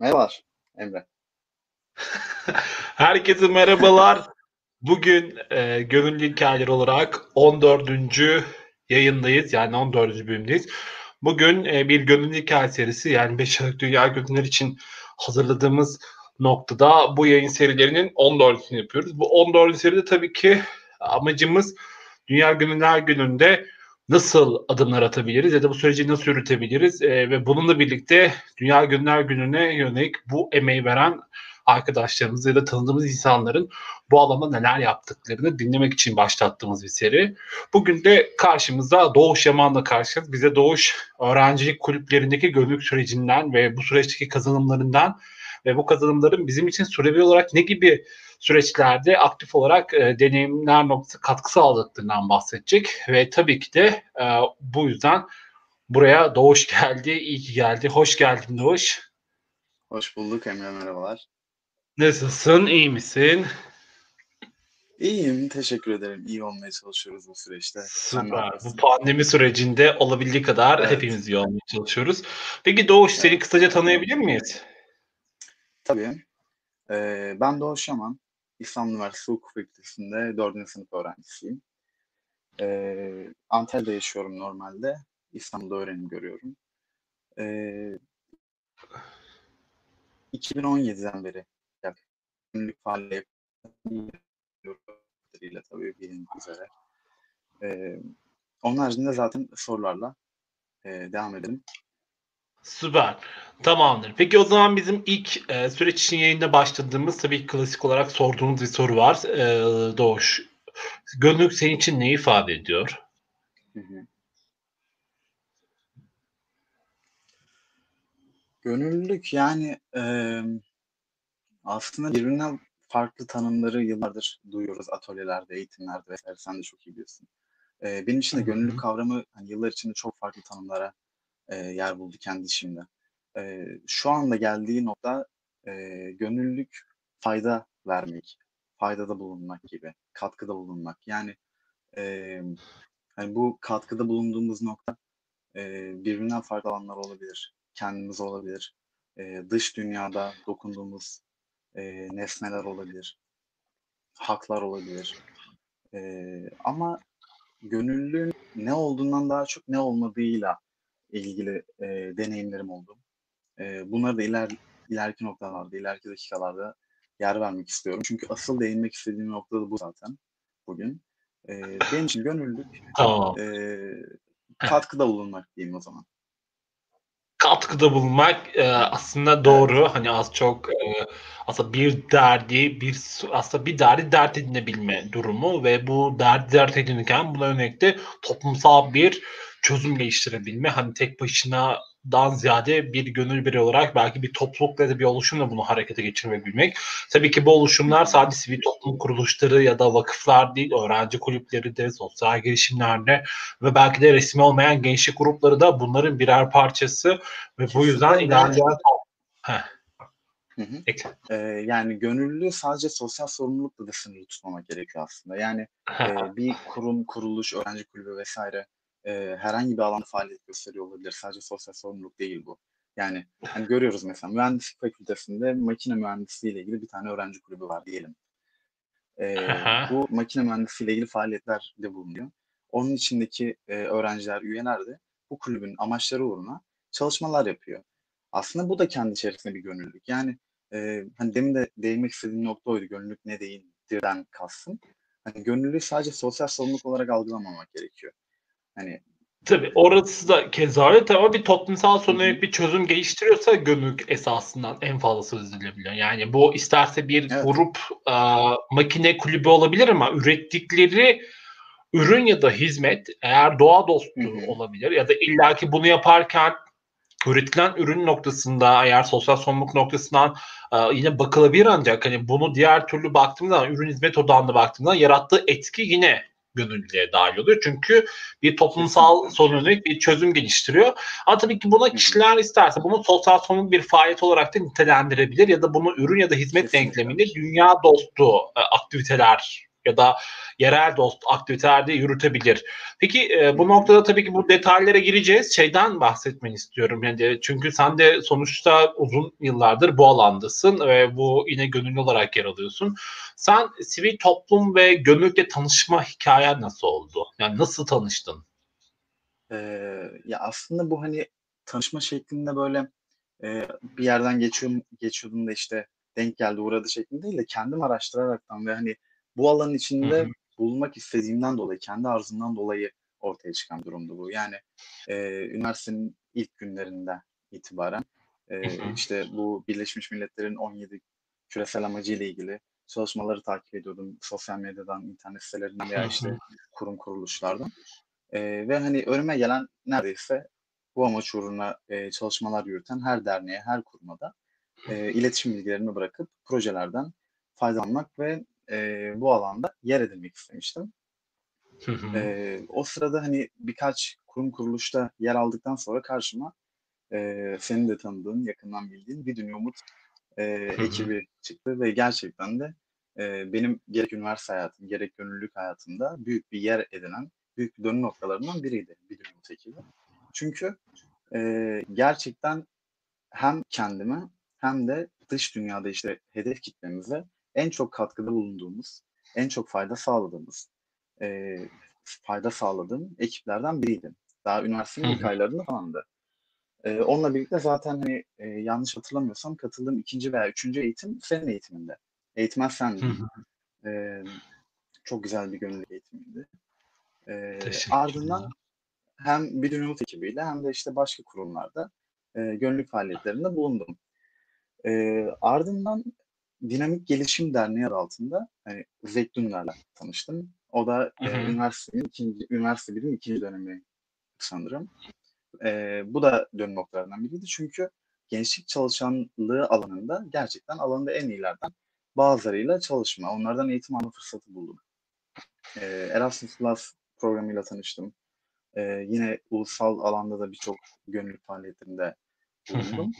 Merhabalar Emre. Herkese merhabalar. Bugün e, Gönüllü Hikayeler olarak 14. yayındayız. Yani 14. bölümdeyiz. Bugün e, bir Gönüllü Hikaye serisi yani 5 Aralık Dünya Gönüllüler için hazırladığımız noktada bu yayın serilerinin 14'ünü yapıyoruz. Bu 14. seride tabii ki amacımız Dünya Gönüllüler Günü'nde nasıl adımlar atabiliriz ya da bu süreci nasıl yürütebiliriz e, ve bununla birlikte Dünya Gönüllüler Günü'ne yönelik bu emeği veren arkadaşlarımız ya da tanıdığımız insanların bu alanda neler yaptıklarını dinlemek için başlattığımız bir seri. Bugün de karşımızda Doğuş Yaman'la karşıyız. Bize Doğuş öğrencilik kulüplerindeki gönüllülük sürecinden ve bu süreçteki kazanımlarından ve bu kazanımların bizim için sürevi olarak ne gibi süreçlerde aktif olarak e, deneyimler noktası katkı sağladıklarından bahsedecek ve tabii ki de e, bu yüzden buraya Doğuş geldi, iyi ki geldi. Hoş geldin Doğuş. Hoş bulduk Emre merhabalar. Nasılsın, iyi misin? İyiyim, teşekkür ederim. İyi olmaya çalışıyoruz bu süreçte. Süper. Bu pandemi sürecinde olabildiği kadar evet. hepimiz iyi olmaya çalışıyoruz. Peki Doğuş, evet. seni kısaca tanıyabilir miyiz? Tabii. Ee, ben Doğuş Yaman. İstanbul Üniversitesi Hukuk Fakültesi'nde 4. sınıf öğrencisiyim. Ee, Antalya'da yaşıyorum normalde. İstanbul'da öğrenim görüyorum. Ee, 2017'den beri yakınlık faaliyet ile tabii bilindiği üzere. Ee, onun haricinde zaten sorularla e, devam edelim. Süper. Tamamdır. Peki o zaman bizim ilk e, süreç için yayında başladığımız tabii klasik olarak sorduğumuz bir soru var. E, Doğuş. Gönüllülük senin için ne ifade ediyor? Hı hı. Gönüllülük yani e, aslında birbirinden farklı tanımları yıllardır duyuyoruz atölyelerde, eğitimlerde vesaire. Sen de çok iyi biliyorsun. E, benim için de gönüllülük kavramı hani yıllar içinde çok farklı tanımlara e, yer buldu kendi işimde. E, şu anda geldiği nokta e, gönüllülük fayda vermek, faydada bulunmak gibi, katkıda bulunmak. Yani e, hani bu katkıda bulunduğumuz nokta e, birbirinden farklı alanlar olabilir. Kendimiz olabilir. E, dış dünyada dokunduğumuz e, nesneler olabilir. Haklar olabilir. E, ama gönüllülüğün ne olduğundan daha çok ne olmadığıyla ilgili e, deneyimlerim oldu. E, bunları da iler, ileriki noktalarda, ileriki dakikalarda yer vermek istiyorum. Çünkü asıl değinmek istediğim nokta da bu zaten bugün. E, benim için gönüllülük tamam. e, katkıda bulunmak diyeyim o zaman. Katkıda bulunmak e, aslında doğru. Evet. Hani az çok e, aslında bir derdi, bir aslında bir derdi dert edinebilme durumu ve bu derdi dert edinirken buna de toplumsal bir çözüm geliştirebilme hani tek başına dan ziyade bir gönül biri olarak belki bir toplulukla da bir oluşumla bunu harekete geçirmebilmek. Tabii ki bu oluşumlar sadece sivil toplum kuruluşları ya da vakıflar değil, öğrenci kulüpleri de, sosyal girişimlerde ve belki de resmi olmayan gençlik grupları da bunların birer parçası ve bu yüzden ilerleyen... Hı hı. Ee, yani gönüllülüğü sadece sosyal sorumlulukla da sınırlı tutmamak gerekiyor aslında. Yani e, bir kurum, kuruluş, öğrenci kulübü vesaire e, herhangi bir alanda faaliyet gösteriyor olabilir. Sadece sosyal sorumluluk değil bu. Yani hani görüyoruz mesela mühendislik fakültesinde makine mühendisliği ile ilgili bir tane öğrenci kulübü var diyelim. E, bu makine mühendisliği ile ilgili faaliyetler de bulunuyor. Onun içindeki e, öğrenciler, üyeler de bu kulübün amaçları uğruna çalışmalar yapıyor. Aslında bu da kendi içerisinde bir gönüllülük. Yani e, hani demin de değinmek istediğim nokta oydu. Gönüllülük ne değildirden kastım. Hani gönüllülüğü sadece sosyal sorumluluk olarak algılamamak gerekiyor. Hani Tabii orası da keza öyle. Tabii bir toplumsal soruna bir çözüm geliştiriyorsa gönüllülük esasından en fazla söz edilebiliyor. Yani bu isterse bir evet. grup e, makine kulübü olabilir ama ürettikleri ürün ya da hizmet eğer doğa dostu Hı-hı. olabilir ya da illaki bunu yaparken üretilen ürün noktasında eğer sosyal sorumluluk noktasından e, yine bakılabilir ancak hani bunu diğer türlü baktığımda ürün hizmet odağında baktığımda yarattığı etki yine gönüllülüğe dahil oluyor. Çünkü bir toplumsal soruna bir çözüm geliştiriyor. Ama tabii ki buna kişiler isterse bunu sosyal sorumluluk bir faaliyet olarak da nitelendirebilir ya da bunu ürün ya da hizmet denkleminde dünya dostu e, aktiviteler ya da yerel dost aktivitelerde yürütebilir. Peki e, bu noktada tabii ki bu detaylara gireceğiz. Şeyden bahsetmeni istiyorum. Yani çünkü sen de sonuçta uzun yıllardır bu alandasın ve bu yine gönüllü olarak yer alıyorsun. Sen sivil toplum ve gönüllükle tanışma hikayen nasıl oldu? Yani nasıl tanıştın? Ee, ya aslında bu hani tanışma şeklinde böyle e, bir yerden geçiyorum, geçiyordum da işte denk geldi uğradı şeklinde değil de kendim araştıraraktan ve hani bu alanın içinde hı hı. bulunmak istediğimden dolayı, kendi arzumdan dolayı ortaya çıkan durumdu bu. Yani e, üniversitenin ilk günlerinde itibaren e, işte bu Birleşmiş Milletler'in 17 küresel amacı ile ilgili çalışmaları takip ediyordum. Sosyal medyadan, internet sitelerinden veya işte kurum kuruluşlardan. E, ve hani önüme gelen neredeyse bu amaç uğruna e, çalışmalar yürüten her derneğe, her kurmada e, iletişim bilgilerimi bırakıp projelerden faydalanmak ve e, bu alanda yer edinmek istemiştim. e, o sırada hani birkaç kurum kuruluşta yer aldıktan sonra karşıma e, senin de tanıdığın, yakından bildiğin bir Dünya Umut e, ekibi çıktı ve gerçekten de e, benim gerek üniversite hayatım, gerek gönüllülük hayatımda büyük bir yer edinen, büyük bir dönüm noktalarından biriydi bir Dünya Umut ekibi. Çünkü e, gerçekten hem kendime hem de dış dünyada işte hedef kitlemize en çok katkıda bulunduğumuz, en çok fayda sağladığımız, e, fayda sağladığım ekiplerden biriydim. Daha üniversitenin ilk aylarında falandı. E, onunla birlikte zaten hani e, yanlış hatırlamıyorsam katıldığım ikinci veya üçüncü eğitim senin eğitiminde. Eğitmen sendin. E, çok güzel bir gönüllü eğitimiydi. E, ardından hem bir ünlü ekibiyle hem de işte başka kurumlarda e, gönüllülük faaliyetlerinde bulundum. E, ardından Dinamik Gelişim Derneği adı altında hani, Zeytunlar'la tanıştım. O da e, üniversitenin ikinci, üniversite bilim ikinci dönemi sanırım. E, bu da dönüm noktalarından biriydi. Çünkü gençlik çalışanlığı alanında gerçekten alanında en iyilerden bazılarıyla çalışma, onlardan eğitim alma fırsatı buldum. E, Erasmus Plus programıyla tanıştım. E, yine ulusal alanda da birçok gönüllü faaliyetinde bulundum.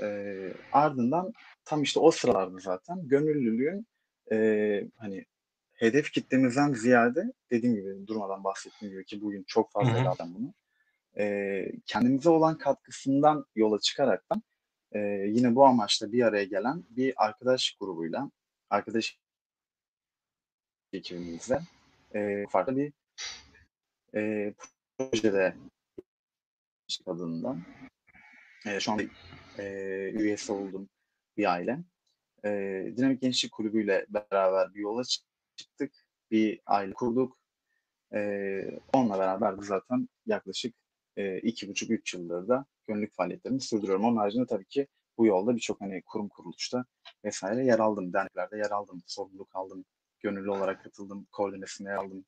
e, ardından tam işte o sıralarda zaten gönüllülüğün e, hani hedef kitlemizden ziyade dediğim gibi durmadan bahsettiğim gibi ki bugün çok fazla ele bunu. E, kendimize olan katkısından yola çıkaraktan e, yine bu amaçla bir araya gelen bir arkadaş grubuyla arkadaş ekibimizle e, farklı bir e, projede adından. E, şu anda e, üyesi oldum bir aile. E, Dinamik Gençlik Kulübü ile beraber bir yola çıktık. Bir aile kurduk. E, onunla beraber de zaten yaklaşık e, iki buçuk üç yıldır da gönüllük faaliyetlerimi sürdürüyorum. Onun haricinde tabii ki bu yolda birçok hani kurum kuruluşta vesaire yer aldım. Derneklerde yer aldım. Sorumluluk aldım. Gönüllü olarak katıldım. Koordinasyonda yer aldım.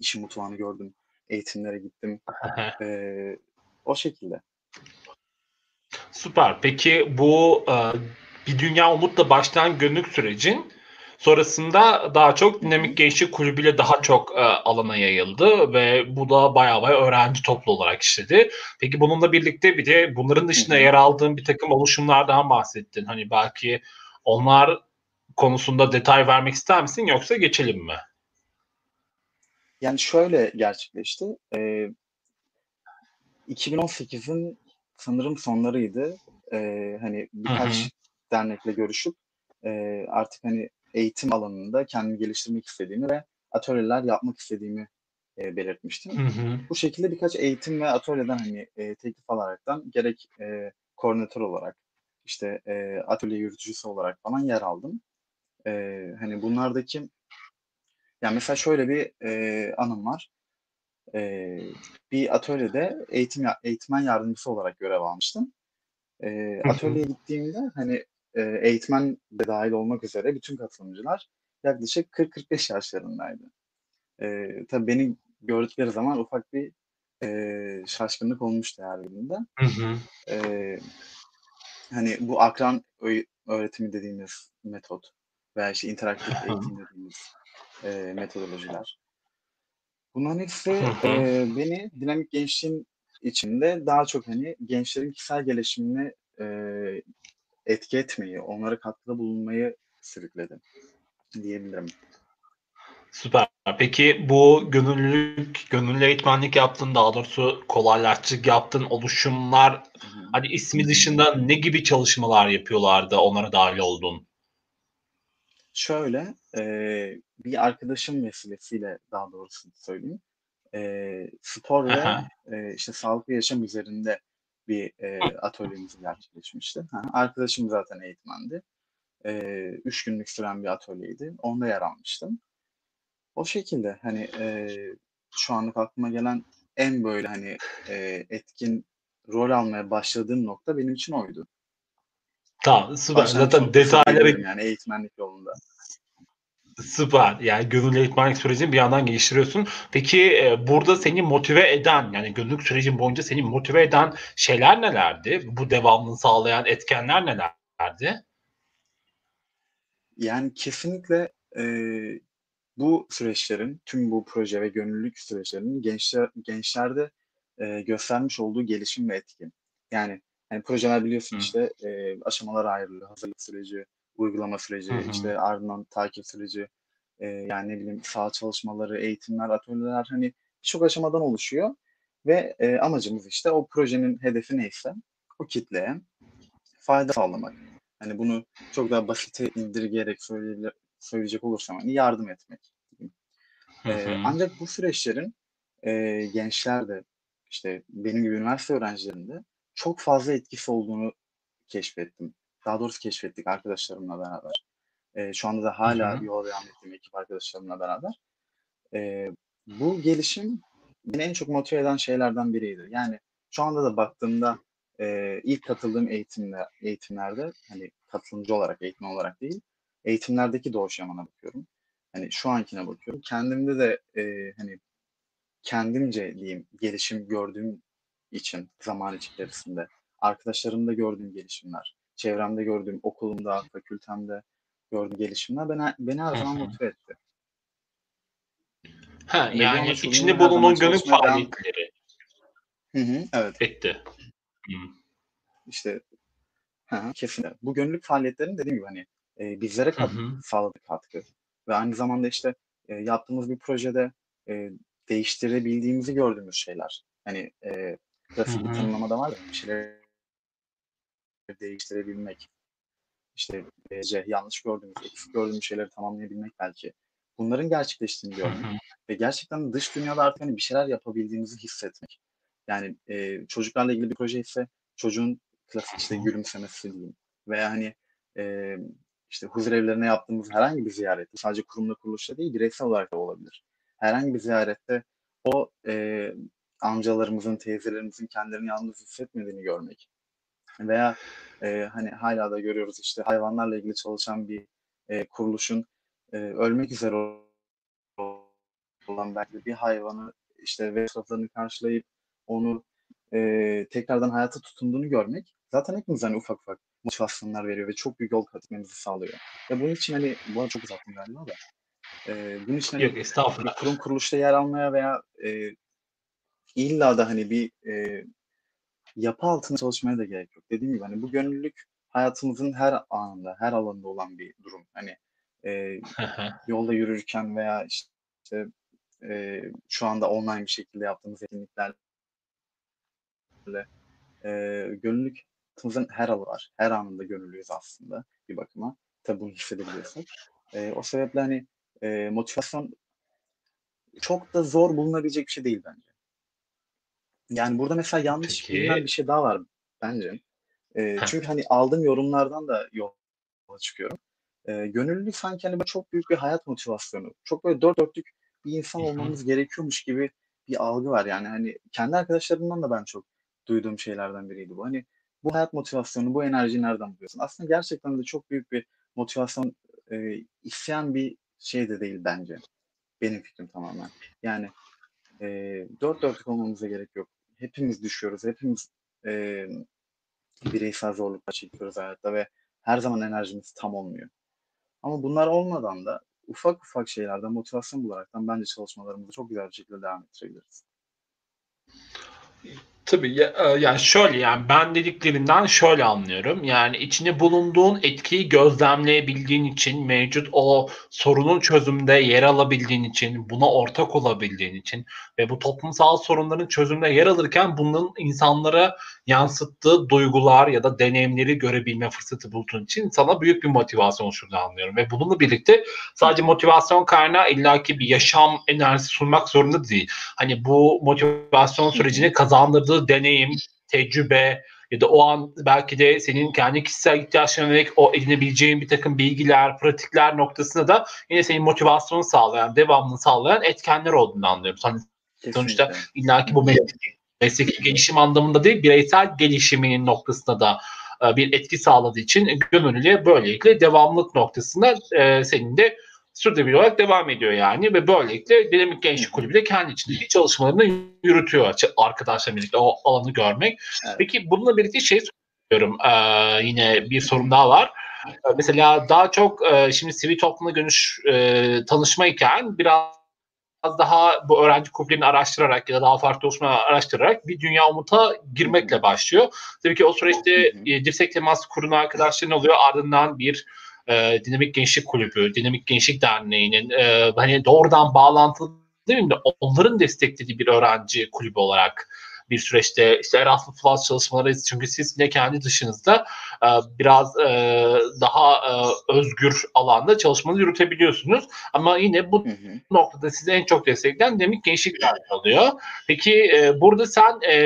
İşin mutfağını gördüm eğitimlere gittim. ee, o şekilde. Süper. Peki bu e, bir dünya umutla başlayan gönüllük sürecin sonrasında daha çok dinamik gençlik kulübüyle daha çok e, alana yayıldı ve bu da bayağı bayağı öğrenci toplu olarak işledi. Peki bununla birlikte bir de bunların dışında yer aldığın bir takım oluşumlardan bahsettin. Hani belki onlar konusunda detay vermek ister misin yoksa geçelim mi? Yani şöyle gerçekleşti. E, 2018'in sanırım sonlarıydı. E, hani birkaç hı hı. dernekle görüşüp e, artık hani eğitim alanında kendimi geliştirmek istediğimi ve atölyeler yapmak istediğimi e, belirtmiştim. Hı hı. Bu şekilde birkaç eğitim ve atölyeden hani e, teklif alaraktan gerek e, koordinatör olarak işte e, atölye yürütücüsü olarak falan yer aldım. E, hani bunlardaki yani mesela şöyle bir e, anım var. E, bir atölyede eğitim eğitmen yardımcısı olarak görev almıştım. E, atölyeye gittiğimde hani e, eğitmen de dahil olmak üzere bütün katılımcılar yaklaşık 40-45 yaşlarındaydı. E, tabii beni gördükleri zaman ufak bir e, şaşkınlık olmuştu her birinde. E, hani bu akran öğretimi dediğimiz metot veya işte interaktif eğitim dediğimiz e, metodolojiler. Bunların hepsi e, beni dinamik gençliğin içinde daha çok hani gençlerin kişisel gelişimine e, etki etmeyi, onlara katkıda bulunmayı sürükledi diyebilirim. Süper. Peki bu gönüllülük, gönüllü eğitmenlik yaptın, daha doğrusu kolaylaştırıcı yaptın oluşumlar, hani ismi dışında ne gibi çalışmalar yapıyorlardı onlara dahil oldun? Şöyle, eee, bir arkadaşım vesilesiyle daha doğrusunu söyleyeyim. Eee, spor ve, eee, işte sağlıklı yaşam üzerinde bir, eee, atölyemiz gerçekleşmişti. Hı hı. Arkadaşım zaten eğitmendi. Eee, 3 günlük süren bir atölyeydi. Onda yer almıştım. O şekilde hani, eee, şu anlık aklıma gelen en böyle hani, eee, etkin rol almaya başladığım nokta benim için oydu. Tamam, süper. Başlangıç Zaten diyebilirim yani eğitmenlik yolunda. Süper. Yani gönüllü eğitmenlik sürecini bir yandan geliştiriyorsun. Peki e, burada seni motive eden yani gönüllülük sürecin boyunca seni motive eden şeyler nelerdi? Bu devamını sağlayan etkenler nelerdi? Yani kesinlikle, eee, bu süreçlerin, tüm bu proje ve gönüllülük süreçlerinin gençler gençlerde, eee, göstermiş olduğu gelişim ve etki. Yani, hani, projeler biliyorsun Hı. işte, eee, aşamalara ayrılıyor. Hazırlık süreci, uygulama süreci, hı. işte ardından takip süreci, eee, yani ne bileyim saha çalışmaları, eğitimler, atölyeler hani birçok aşamadan oluşuyor ve, eee, amacımız işte o projenin hedefi neyse o kitleye fayda sağlamak. Hani bunu çok daha basite indirgeyerek söyleyecek olursam hani yardım etmek. Hı hı. ancak bu süreçlerin, eee, gençlerde, işte benim gibi üniversite öğrencilerinde çok fazla etkisi olduğunu keşfettim. Daha doğrusu keşfettik arkadaşlarımla beraber. Eee, şu anda da Hı hâlâ hı. yola devam ettiğim ekip arkadaşlarımla beraber. Eee, bu gelişim beni en çok motive eden şeylerden biriydi. Yani şu anda da baktığımda, eee, ilk katıldığım eğitimde eğitimlerde hani katılımcı olarak, eğitmen olarak değil, eğitimlerdeki Doğuş Yaman'a bakıyorum. Hani şu ankine bakıyorum. Kendimde de, eee, hani kendimce diyeyim gelişim gördüğüm için zaman içerisinde, arkadaşlarımda gördüğüm gelişimler, çevremde gördüğüm, okulumda, fakültemde gördüğüm gelişimler beni beni her Hı zaman hı. motive etti. Ha, Ve yani içinde çalışmaya devam faaliyetleri Hı hı, evet. etti. Hı. İşte Hı hı, kesinlikle. Bu gönüllülük faaliyetlerinin dediğim gibi hani, eee, bizlere Hı kat hı. sağladığı katkı ve aynı zamanda işte, eee, yaptığımız bir projede, eee, değiştirebildiğimizi gördüğümüz şeyler. Hani, eee, Klasik bir tanımlamada var ya, bir şeyleri değiştirebilmek, işte, ce yanlış gördüğümüz, eksik gördüğümüz şeyleri tamamlayabilmek belki. Bunların gerçekleştiğini görmek ve gerçekten dış dünyada artık hani bir şeyler yapabildiğimizi hissetmek. Yani, eee, çocuklarla ilgili bir proje ise çocuğun klasik işte gülümsemesi diyeyim veya hani, emm, işte huzurevlerine yaptığımız herhangi bir ziyaret, sadece kurumla kuruluşla değil, bireysel olarak da olabilir. Herhangi bir ziyarette o, eee, amcalarımızın, teyzelerimizin kendilerini yalnız hissetmediğini görmek veya, eee, hani hâlâ da görüyoruz işte hayvanlarla ilgili çalışan bir, eee, kuruluşun, eee, ölmek üzere olan belki bir hayvanı işte masraflarını karşılayıp onu, eee, tekrardan hayata tutunduğunu görmek zaten hepimize hani ufak ufak motivasyonlar veriyor ve çok büyük yol kat etmemizi sağlıyor. Ve bunun için hani bu çok uzattım galiba da. Eee, bunun için hani Yok, estağfurullah. kurum kuruluşta yer almaya veya, eee, illa da hani bir, eee, yapı altında çalışmaya da gerek yok. Dediğim gibi hani bu gönüllülük hayatımızın her anında, her alanında olan bir durum. Hani, hı. yolda yürürken veya işte, eee, şu anda online bir şekilde yaptığımız etkinliklerle eee, gönüllülük hayatımızın her alanı var. Her anında gönüllüyüz aslında bir bakıma. Tabii bunu hissedebiliyorsak. Eee, o sebeple hani, eee, motivasyon çok da zor bulunabilecek bir şey değil bence. Yani burada mesela yanlış bilinen Peki bir şey daha var bence. Eee, Heh. çünkü hani aldığım yorumlardan da yola çıkıyorum. Eee, gönüllülük sanki hani böyle çok büyük bir hayat motivasyonu. Çok böyle dört dörtlük bir insan Hı hı. olmamız gerekiyormuş gibi bir algı var. Yani hani kendi arkadaşlarımdan da ben çok duyduğum şeylerden biriydi bu. Hani bu hayat motivasyonu, bu enerjiyi nereden buluyorsun? Aslında gerçekten de çok büyük bir motivasyon, eee, isteyen bir şey de değil bence. Benim fikrim tamamen. Yani, eee, dört dörtlük olmamıza gerek yok. Hepimiz düşüyoruz. Hepimiz, emm, bireysel zorluklar çekiyoruz hayatta ve her zaman enerjimiz tam olmuyor. Ama bunlar olmadan da ufak ufak şeylerden motivasyon bularaktan bence çalışmalarımızı çok güzel bir şekilde devam ettirebiliriz. Tabii ya, e, yani şöyle yani ben dediklerinden şöyle anlıyorum. Yani içine bulunduğun etkiyi gözlemleyebildiğin için, mevcut o sorunun çözümünde yer alabildiğin için, buna ortak olabildiğin için ve bu toplumsal sorunların çözümünde yer alırken bunun insanlara yansıttığı duygular ya da deneyimleri görebilme fırsatı bulduğun için sana büyük bir motivasyon oluşturduğunu anlıyorum. Ve bununla birlikte sadece motivasyon kaynağı illaki bir yaşam enerjisi sunmak zorunda değil. Hani bu motivasyon sürecini kazandırdığı deneyim, tecrübe ya da o an belki de senin kendi kişisel ihtiyaçlarına yönelik o edinebileceğin bir takım bilgiler, pratikler noktasında da yine senin motivasyonu sağlayan, devamını sağlayan etkenler olduğunu anlıyorum. Hani sonuçta illaki bu mesleki, mesleki gelişim anlamında değil, bireysel gelişiminin noktasında da e, bir etki sağladığı için gönüllüye böylelikle devamlılık noktasında e, senin de sürdürülebilir olarak devam ediyor yani ve böylelikle Dinamik Gençlik Kulübü de kendi içindeki çalışmalarını yürütüyor arkadaşlarla birlikte o alanı görmek. Evet. Peki bununla birlikte şey soruyorum ee, yine bir sorum daha var. Mesela daha çok e, şimdi sivil toplumla dönüş e, tanışmayken biraz daha bu öğrenci kulüplerini araştırarak ya da daha farklı oluşumları araştırarak bir dünya umuta girmekle başlıyor. Tabii ki o süreçte e, dirsek teması kurulan arkadaşların oluyor. Ardından bir e, Dinamik Gençlik Kulübü, Dinamik Gençlik Derneği'nin e, hani doğrudan bağlantılı değil mi? Onların desteklediği bir öğrenci kulübü olarak bir süreçte işte Erasmus Plus çalışmaları çünkü siz ne kendi dışınızda e, biraz e, daha e, özgür alanda çalışmanızı yürütebiliyorsunuz. Ama yine bu hı hı. noktada size en çok destekleyen demek gençlik oluyor. Peki e, burada sen e,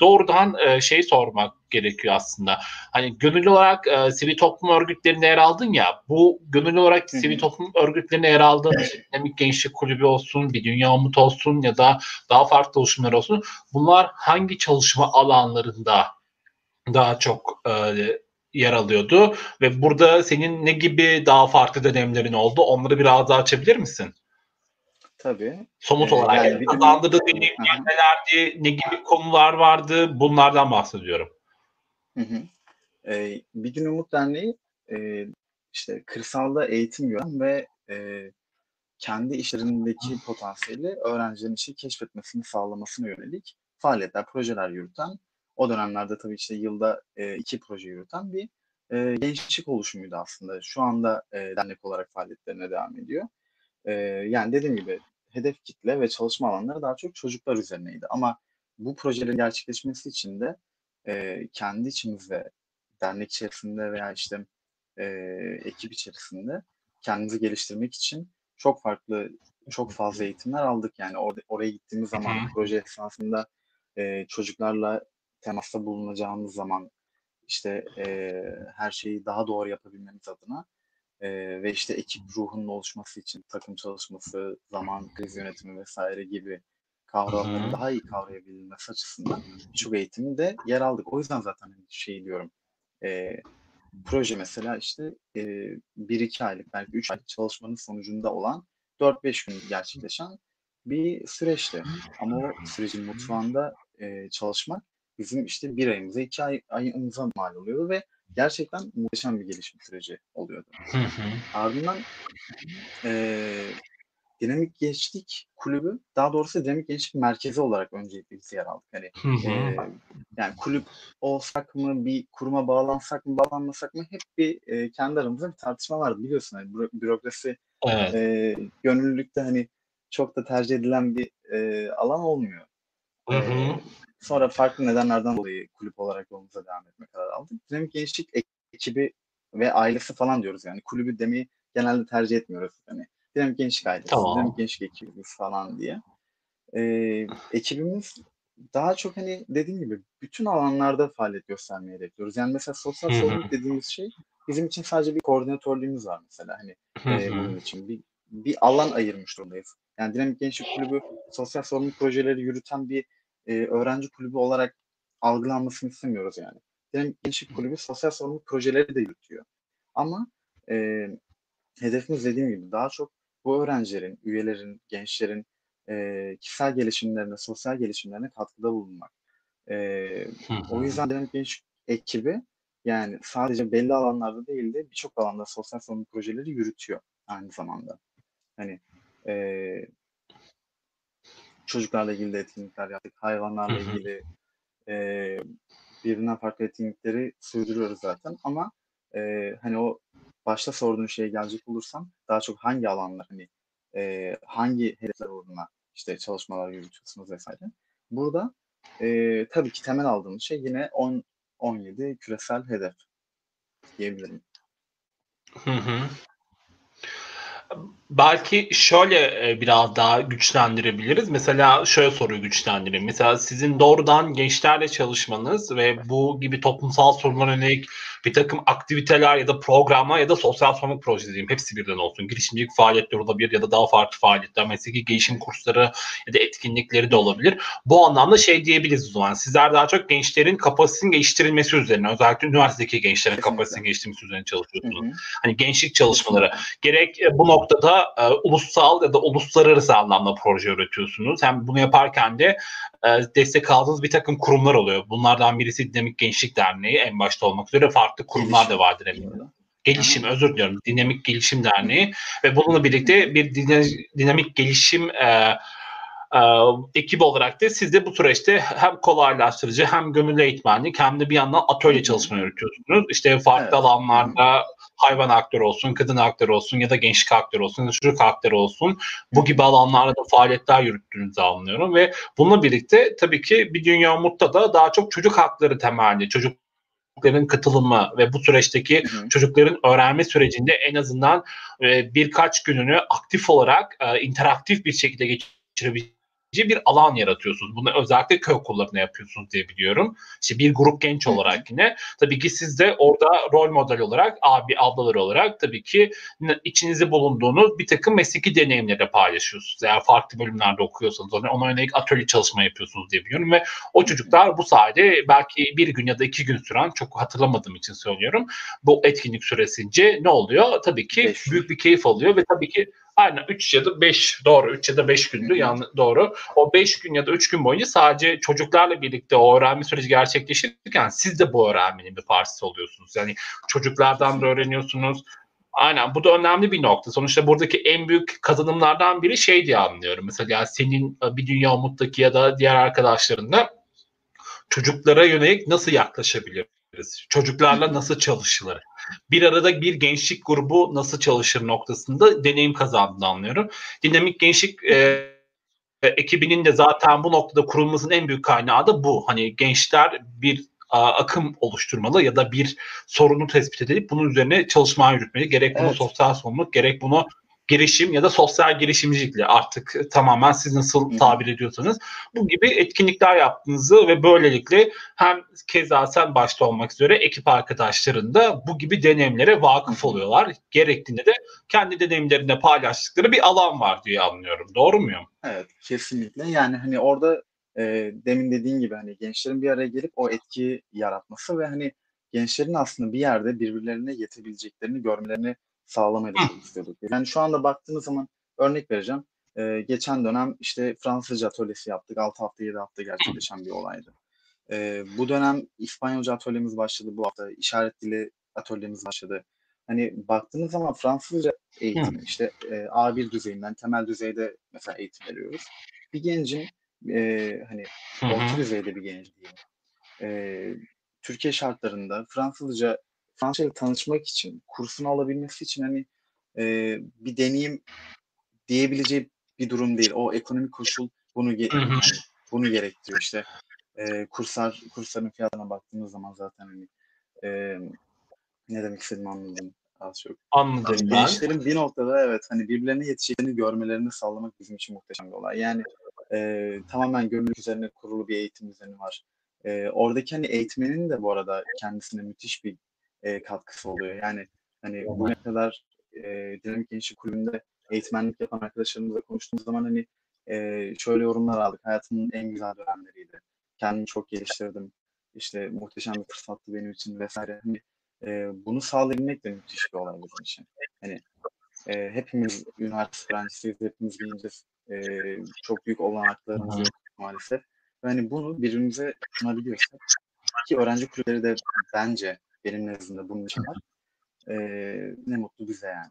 doğrudan e, şey sormak gerekiyor aslında. Hani gönüllü olarak e, sivil toplum örgütlerinde yer aldın ya. Bu gönüllü olarak Hı-hı. sivil toplum örgütlerine yer aldığın Dinamik Gençlik Kulübü olsun, bir Dünya Umut olsun ya da daha farklı oluşumlar olsun. Bunlar hangi çalışma alanlarında daha çok e, yer alıyordu ve burada senin ne gibi daha farklı deneyimlerin oldu? Onları biraz daha açabilir misin? Tabii. Somut ee, olarak yani kazandırdığı deneyimler nelerdi, ne gibi konular vardı bunlardan bahsediyorum. Hı hı. Eee, Bir Gün Umut Derneği, eee, işte, kırsalda eğitim gören ve, eee, kendi işlerindeki potansiyeli öğrencilerin işi keşfetmesini sağlamasına yönelik faaliyetler, projeler yürüten, o dönemlerde tabii, işte, yılda, eee, 2 proje yürüten bir, eee, gençlik oluşumuydu aslında. Şu anda, eee, dernek olarak faaliyetlerine devam ediyor. Eee, yani, dediğim gibi hedef kitle ve çalışma alanları daha çok çocuklar üzerineydi ama bu projelerin gerçekleşmesi için de Eee, kendi içimizde, dernek içerisinde veya, işte, eee, ekip içerisinde kendimizi geliştirmek için çok farklı, çok fazla eğitimler aldık. Yani orada oraya gittiğimiz zaman proje esnasında, eee, çocuklarla temasta bulunacağımız zaman, işte, eee, her şeyi daha doğru yapabilmemiz adına, eee, ve, işte, ekip ruhunun oluşması için takım çalışması, zaman, kriz yönetimi vesaire gibi kavramları daha iyi kavrayabilmesi açısından birçok eğitimde yer aldık. O yüzden zaten hani şey diyorum, eee, proje mesela işte, eee, 1-2 aylık belki 3 aylık çalışmanın sonucunda olan 4-5 gün gerçekleşen bir süreçti. Ama o sürecin mutfağında, eee, çalışmak bizim işte 1 ayımıza, 2 ay ayımıza mal oluyordu ve gerçekten muhteşem bir gelişim süreci oluyordu. Ardından, eee Dinamik Gençlik Kulübü, daha doğrusu Dinamik Gençlik Merkezi olarak öncelikle biz yer aldık. Hani, hı E, yani kulüp olsak mı, bir kuruma bağlansak mı, bağlanmasak mı hep bir e, kendi aramızda bir tartışma vardı. Biliyorsun hani büro, bürokrasi evet. e, gönüllülükte hani çok da tercih edilen bir e, alan olmuyor. Hı hı. E, sonra farklı nedenlerden dolayı kulüp olarak yolumuza devam etme kararı aldık. Dinamik Gençlik ekibi ve ailesi falan diyoruz yani. Kulübü demeyi genelde tercih etmiyoruz. Hani Dinamik Gençlik Ailesi, tamam. Dinamik Gençlik ekibimiz falan diye. Ee, ekibimiz daha çok hani dediğim gibi bütün alanlarda faaliyet göstermeyi hedefliyoruz. Yani mesela sosyal sorumluluk dediğimiz şey bizim için sadece bir koordinatörlüğümüz var mesela hani e, bunun için bir bir alan ayırmış durumdayız. Yani Dinamik Gençlik Kulübü sosyal sorumluluk projeleri yürüten bir e, öğrenci kulübü olarak algılanmasını istemiyoruz yani. Dinamik Gençlik Kulübü sosyal sorumluluk projeleri de yürütüyor. Ama e, hedefimiz dediğim gibi daha çok bu öğrencilerin, üyelerin, gençlerin e, kişisel gelişimlerine, sosyal gelişimlerine katkıda bulunmak. E, o yüzden Dinamik Genç ekibi yani sadece belli alanlarda değil de birçok alanda sosyal sorumluluk projeleri yürütüyor aynı zamanda. Hani e, çocuklarla ilgili de etkinlikler yaptık, hayvanlarla ilgili e, birbirinden farklı etkinlikleri sürdürüyoruz zaten ama e, hani o başta sorduğun şeye gelecek olursam daha çok hangi alanlar hani e, hangi hedefler uğruna işte çalışmalar yürütüyorsunuz vesaire. Burada e, tabii ki temel aldığımız şey yine 10 17 küresel hedef diyebilirim. Hı hı. Belki şöyle e, biraz daha güçlendirebiliriz. Mesela şöyle soruyu güçlendirelim. Mesela sizin doğrudan gençlerle çalışmanız ve bu gibi toplumsal sorunlara yönelik bir takım aktiviteler ya da programlar ya da sosyal sorumluluk projesi diyeyim. Hepsi birden olsun. Girişimcilik faaliyetleri olabilir ya da daha farklı faaliyetler, mesleki gelişim kursları ya da etkinlikleri de olabilir. Bu anlamda şey diyebiliriz o zaman. Sizler daha çok gençlerin kapasitesinin geliştirilmesi üzerine, özellikle üniversitedeki gençlerin kapasitesinin geliştirilmesi üzerine çalışıyorsunuz. Hı hı. Hani gençlik çalışmaları. Gerek e, bu noktada e, ulusal ya da uluslararası anlamda proje üretiyorsunuz. Hem bunu yaparken de e, destek aldığınız bir takım kurumlar oluyor. Bunlardan birisi Dinamik Gençlik Derneği en başta olmak üzere farklı kurumlar gelişim. da vardır eminim. Gelişim, özür diliyorum. Dinamik Gelişim Derneği ve bununla birlikte bir dinamik gelişim e, e, ekip olarak da siz de bu süreçte hem kolaylaştırıcı hem gönüllü eğitmenlik hem de bir yandan atölye çalışma yürütüyorsunuz. İşte farklı evet. alanlarda hayvan aktörü olsun, kadın aktörü olsun ya da gençlik aktörü olsun çocuk aktörü olsun bu gibi alanlarda da faaliyetler yürüttüğünüzü anlıyorum ve bununla birlikte tabii ki bir dünya umutta da daha çok çocuk hakları temelli, çocuk çocukların katılımı ve bu süreçteki hı hı. çocukların öğrenme sürecinde en azından e, birkaç gününü aktif olarak e, interaktif bir şekilde geçirebileceği bir alan yaratıyorsunuz. Bunu özellikle köy okullarında yapıyorsunuz diye biliyorum. İşte bir grup genç olarak yine. Tabii ki siz de orada rol model olarak, abi ablalar olarak tabii ki içinizde bulunduğunuz bir takım mesleki deneyimleri paylaşıyorsunuz. Eğer farklı bölümlerde okuyorsanız ona yönelik atölye çalışma yapıyorsunuz diye biliyorum ve o çocuklar bu sayede belki bir gün ya da iki gün süren çok hatırlamadığım için söylüyorum. Bu etkinlik süresince ne oluyor? Tabii ki büyük bir keyif alıyor ve tabii ki Aynen 3 ya da 5 doğru 3 ya da 5 gündü yani doğru. O 5 gün ya da 3 gün boyunca sadece çocuklarla birlikte o öğrenme süreci gerçekleşirken siz de bu öğrenmenin bir parçası oluyorsunuz. Yani çocuklardan da öğreniyorsunuz. Aynen bu da önemli bir nokta. Sonuçta buradaki en büyük kazanımlardan biri şey diye anlıyorum. Mesela senin e, bir dünya umuttaki ya da diğer arkadaşların da çocuklara yönelik nasıl yaklaşabiliriz? Çocuklarla nasıl çalışılır? bir arada bir gençlik grubu nasıl çalışır noktasında deneyim kazandığını anlıyorum. Dinamik gençlik e, ekibinin de zaten bu noktada kurulmasının en büyük kaynağı da bu. Hani gençler bir akım oluşturmalı ya da bir sorunu tespit edip bunun üzerine çalışma yürütmeli. Gerek bunu evet. sosyal sorumluluk gerek bunu girişim ya da sosyal girişimcilikle artık tamamen siz nasıl tabir ediyorsanız bu gibi etkinlikler yaptığınızı ve böylelikle hem keza sen başta olmak üzere ekip arkadaşların da bu gibi deneyimlere vakıf oluyorlar. Gerektiğinde de kendi deneyimlerinde paylaştıkları bir alan var diye anlıyorum. Doğru muyum? Evet kesinlikle. Yani hani orada e, demin dediğin gibi hani gençlerin bir araya gelip o etkiyi yaratması ve hani gençlerin aslında bir yerde birbirlerine yetebileceklerini görmelerini sağlamaya da çok istiyorduk. Yani şu anda baktığınız zaman örnek vereceğim. Ee, geçen dönem işte Fransızca atölyesi yaptık. 6 hafta 7 hafta gerçekleşen bir olaydı. Ee, bu dönem İspanyolca atölyemiz başladı bu hafta. İşaret dili atölyemiz başladı. Hani baktığınız zaman Fransızca eğitim işte e, A1 düzeyinden temel düzeyde mesela eğitim veriyoruz. Bir gencin e, hani orta düzeyde bir genç diyeyim. E, Türkiye şartlarında Fransızca Fransızca tanışmak için, kursunu alabilmesi için hani e, bir deneyim diyebileceği bir durum değil. O ekonomik koşul bunu ge- yani bunu gerektiriyor işte. E, kurslar kursların fiyatına baktığımız zaman zaten hani e, ne demek istediğimi anladım az çok. Anladım yani ben. Gençlerin bir noktada evet hani birbirlerine yetişeceklerini görmelerini sağlamak bizim için muhteşem bir olay. Yani e, tamamen gönüllülük üzerine kurulu bir eğitim düzeni var. E, oradaki hani eğitmenin de bu arada kendisine müthiş bir e, katkısı oluyor. Yani hani bu kadar e, Dinamik Gençlik Kulübü'nde eğitmenlik yapan arkadaşlarımızla konuştuğumuz zaman hani e, şöyle yorumlar aldık. Hayatımın en güzel dönemleriydi. Kendimi çok geliştirdim. İşte muhteşem bir fırsattı benim için vesaire. Hani e, bunu sağlayabilmek de müthiş bir olay bizim için. Hani e, hepimiz üniversite öğrencisiyiz, hepimiz genciz. E, çok büyük olanaklarımız yok maalesef. Ve hani bunu birbirimize sunabiliyorsak ki öğrenci kulüpleri de bence benim nezdimde bunun için var. E, ne mutlu bize yani.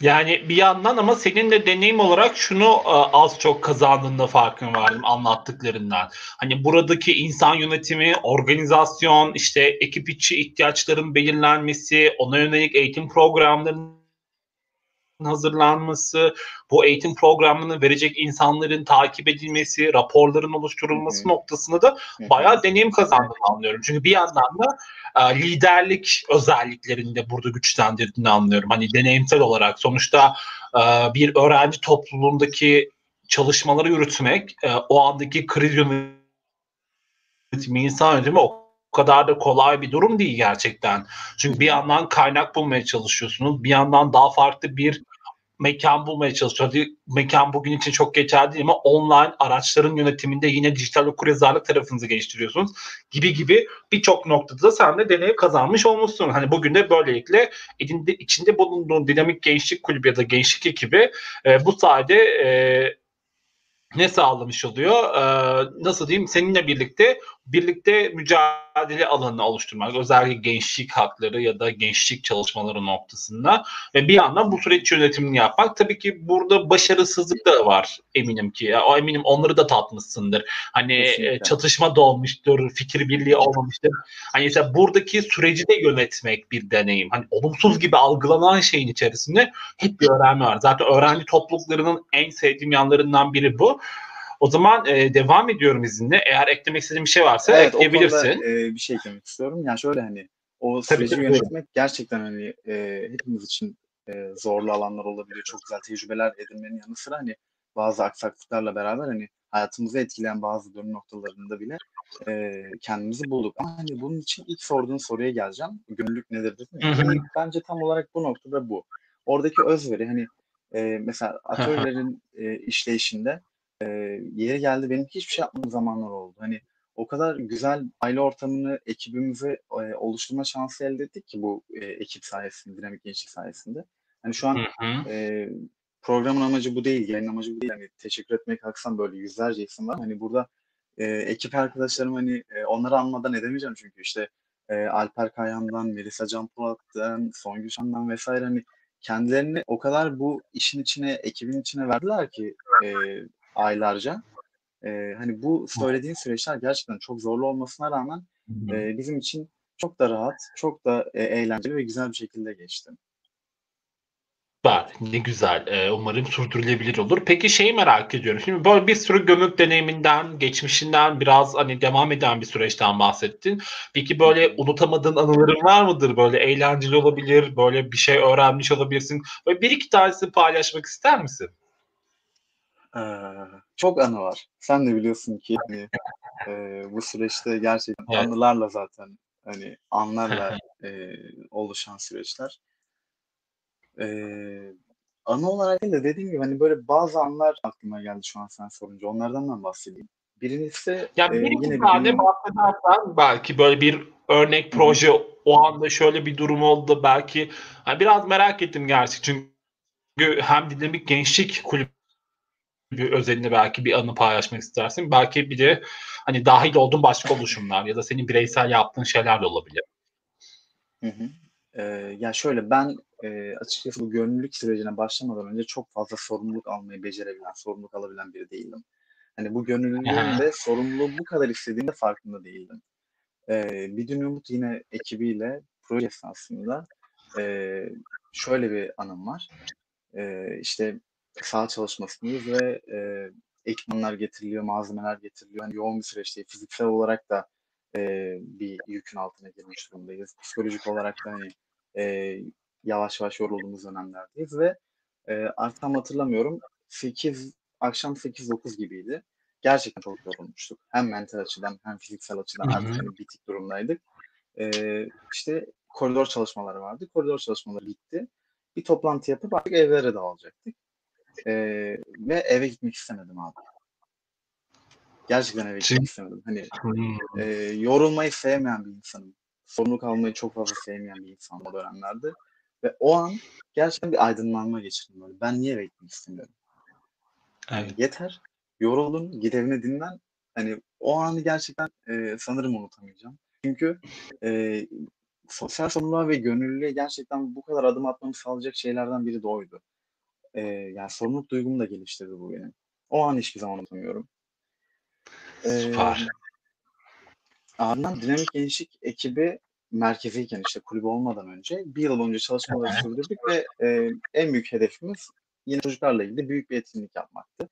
Yani bir yandan ama senin de deneyim olarak şunu e, az çok kazandığında farkına vardım anlattıklarından. Hani buradaki insan yönetimi, organizasyon, işte ekip içi ihtiyaçların belirlenmesi, ona yönelik eğitim programlarının hazırlanması, bu eğitim programını verecek insanların takip edilmesi, raporların oluşturulması Hı hı. noktasında da bayağı deneyim kazandığını anlıyorum. Çünkü bir yandan da e, liderlik özelliklerini de burada güçlendirdiğini anlıyorum. Hani deneyimsel olarak sonuçta e, bir öğrenci topluluğundaki çalışmaları yürütmek, e, o andaki kriz yönetimi, insan yönetimi o kadar da kolay bir durum değil gerçekten. Çünkü bir yandan kaynak bulmaya çalışıyorsunuz, bir yandan daha farklı bir mekan bulmaya çalışıyoruz. Hadi mekan bugün için çok geçerli değil ama online araçların yönetiminde yine dijital okuryazarlık tarafınızı geliştiriyorsunuz gibi gibi birçok noktada da sen de deneyim kazanmış olmuşsun. Hani bugün de böylelikle içinde bulunduğun dinamik gençlik kulübü ya da gençlik ekibi e, bu sayede e, ne sağlamış oluyor? Ee, nasıl diyeyim? Seninle birlikte birlikte mücadele alanını oluşturmak, özellikle gençlik hakları ya da gençlik çalışmaları noktasında ve bir yandan bu süreç yönetimini yapmak. Tabii ki burada başarısızlık da var eminim ki. O eminim onları da tatmışsındır. Hani e, çatışma da olmuştur, fikir birliği olmamıştır. Hani mesela buradaki süreci de yönetmek bir deneyim. Hani olumsuz gibi algılanan şeyin içerisinde hep bir öğrenme var. Zaten öğrenci topluluklarının en sevdiğim yanlarından biri bu. O zaman e, devam ediyorum izinle. Eğer eklemek istediğin bir şey varsa evet, ekleyebilirsin. O konuda, e, bir şey eklemek istiyorum. Yani şöyle hani o süreci tabii, yönetmek gerçekten hani e, hepimiz için e, zorlu alanlar olabiliyor. Çok güzel tecrübeler edinmenin yanı sıra hani bazı aksaklıklarla beraber hani hayatımızı etkileyen bazı dönüm noktalarında bile e, kendimizi bulduk. Ama hani bunun için ilk sorduğun soruya geleceğim. Gönüllülük nedir dedim. Yani bence tam olarak bu noktada bu. Oradaki özveri hani e, mesela atölyelerin e, işleyişinde e, yeri geldi benim hiçbir şey yapmadığım zamanlar oldu. Hani o kadar güzel aile ortamını, ekibimizi e, oluşturma şansı elde ettik ki bu e, ekip sayesinde, dinamik gençlik sayesinde. Hani şu an Hı hı. e, programın amacı bu değil, yayın amacı bu değil. Hani teşekkür etmek kalksam böyle yüzlerce isim var. Hani burada e, ekip arkadaşlarım hani e, onları anmadan edemeyeceğim çünkü işte e, Alper Kayhan'dan, Melisa Can Polat'tan, Songül Şan'dan vesaire hani kendilerini o kadar bu işin içine, ekibin içine verdiler ki e, aylarca. E, hani bu söylediğin süreçler gerçekten çok zorlu olmasına rağmen e, bizim için çok da rahat, çok da e, eğlenceli ve güzel bir şekilde geçti. Süper, ne güzel. Ee, umarım sürdürülebilir olur. Peki şeyi merak ediyorum. Şimdi böyle bir sürü gönül deneyiminden, geçmişinden biraz hani devam eden bir süreçten bahsettin. Peki böyle unutamadığın anıların var mıdır? Böyle eğlenceli olabilir, böyle bir şey öğrenmiş olabilirsin. Böyle bir iki tanesini paylaşmak ister misin? Çok anı var. Sen de biliyorsun ki hani, e, bu süreçte gerçekten Evet. anılarla zaten hani anlarla e, oluşan süreçler. Ee, anı olarak de dediğim gibi hani böyle bazı anlar aklıma geldi şu an sen sorunca. Onlardan ben bahsedeyim. Birincisi Ya e, bir yine iki bir tane bahsedersen belki böyle bir örnek Hı hı. proje o anda şöyle bir durum oldu belki. Hani biraz merak ettim gerçi çünkü hem dinamik gençlik kulübü özelinde belki bir anı paylaşmak istersin. Belki bir de hani dahil olduğun başka oluşumlar ya da senin bireysel yaptığın şeyler de olabilir. Hı hı. Ee, ya şöyle ben e, açıkçası bu gönüllülük sürecine başlamadan önce çok fazla sorumluluk almayı becerebilen, sorumluluk alabilen biri değildim. Hani bu gönüllülüğün de sorumluluğu bu kadar istediğinde farkında değildim. Ee, bir Dün Umut yine ekibiyle proje esnasında e, şöyle bir anım var. E, işte saha çalışmasındayız ve e, ekipmanlar getiriliyor, malzemeler getiriliyor. Yani yoğun bir süreçte fiziksel olarak da e, bir yükün altına girmiş durumdayız. Psikolojik olarak da hani e, yavaş yavaş yorulduğumuz dönemlerdeyiz ve e, artık tam hatırlamıyorum 8 akşam 8-9 gibiydi. Gerçekten çok yorulmuştuk. Hem mental açıdan hem fiziksel açıdan artık hani bitik durumdaydık. E, işte koridor çalışmaları vardı. Koridor çalışmaları bitti. Bir toplantı yapıp artık evlere dağılacaktık. E, ve eve gitmek istemedim abi. Gerçekten eve Çünkü gitmek istemedim. Hani Hımm. e, yorulmayı sevmeyen bir insanım. Sorumluluk almayı çok fazla sevmeyen bir insanım o dönemlerde. Ve o an gerçekten bir aydınlanma geçirdim böyle. Ben niye eve gitmek istemiyorum? Hani Evet. yeter. Yoruldun, git evine dinlen. Hani o anı gerçekten e, sanırım unutamayacağım. Çünkü e, sosyal sorumluluğa ve gönüllülüğe gerçekten bu kadar adım atmamı sağlayacak şeylerden biri de oydu. Eee, yani sorumluluk duygumu da geliştirdi bu benim. O an hiçbir zaman unutamıyorum. Eee Süper. ardından Dinamik Gençlik ekibi merkeziyken işte kulübü olmadan önce bir yıl boyunca çalışmaları sürdürdük ve eee, en büyük hedefimiz yine çocuklarla ilgili büyük bir etkinlik yapmaktı.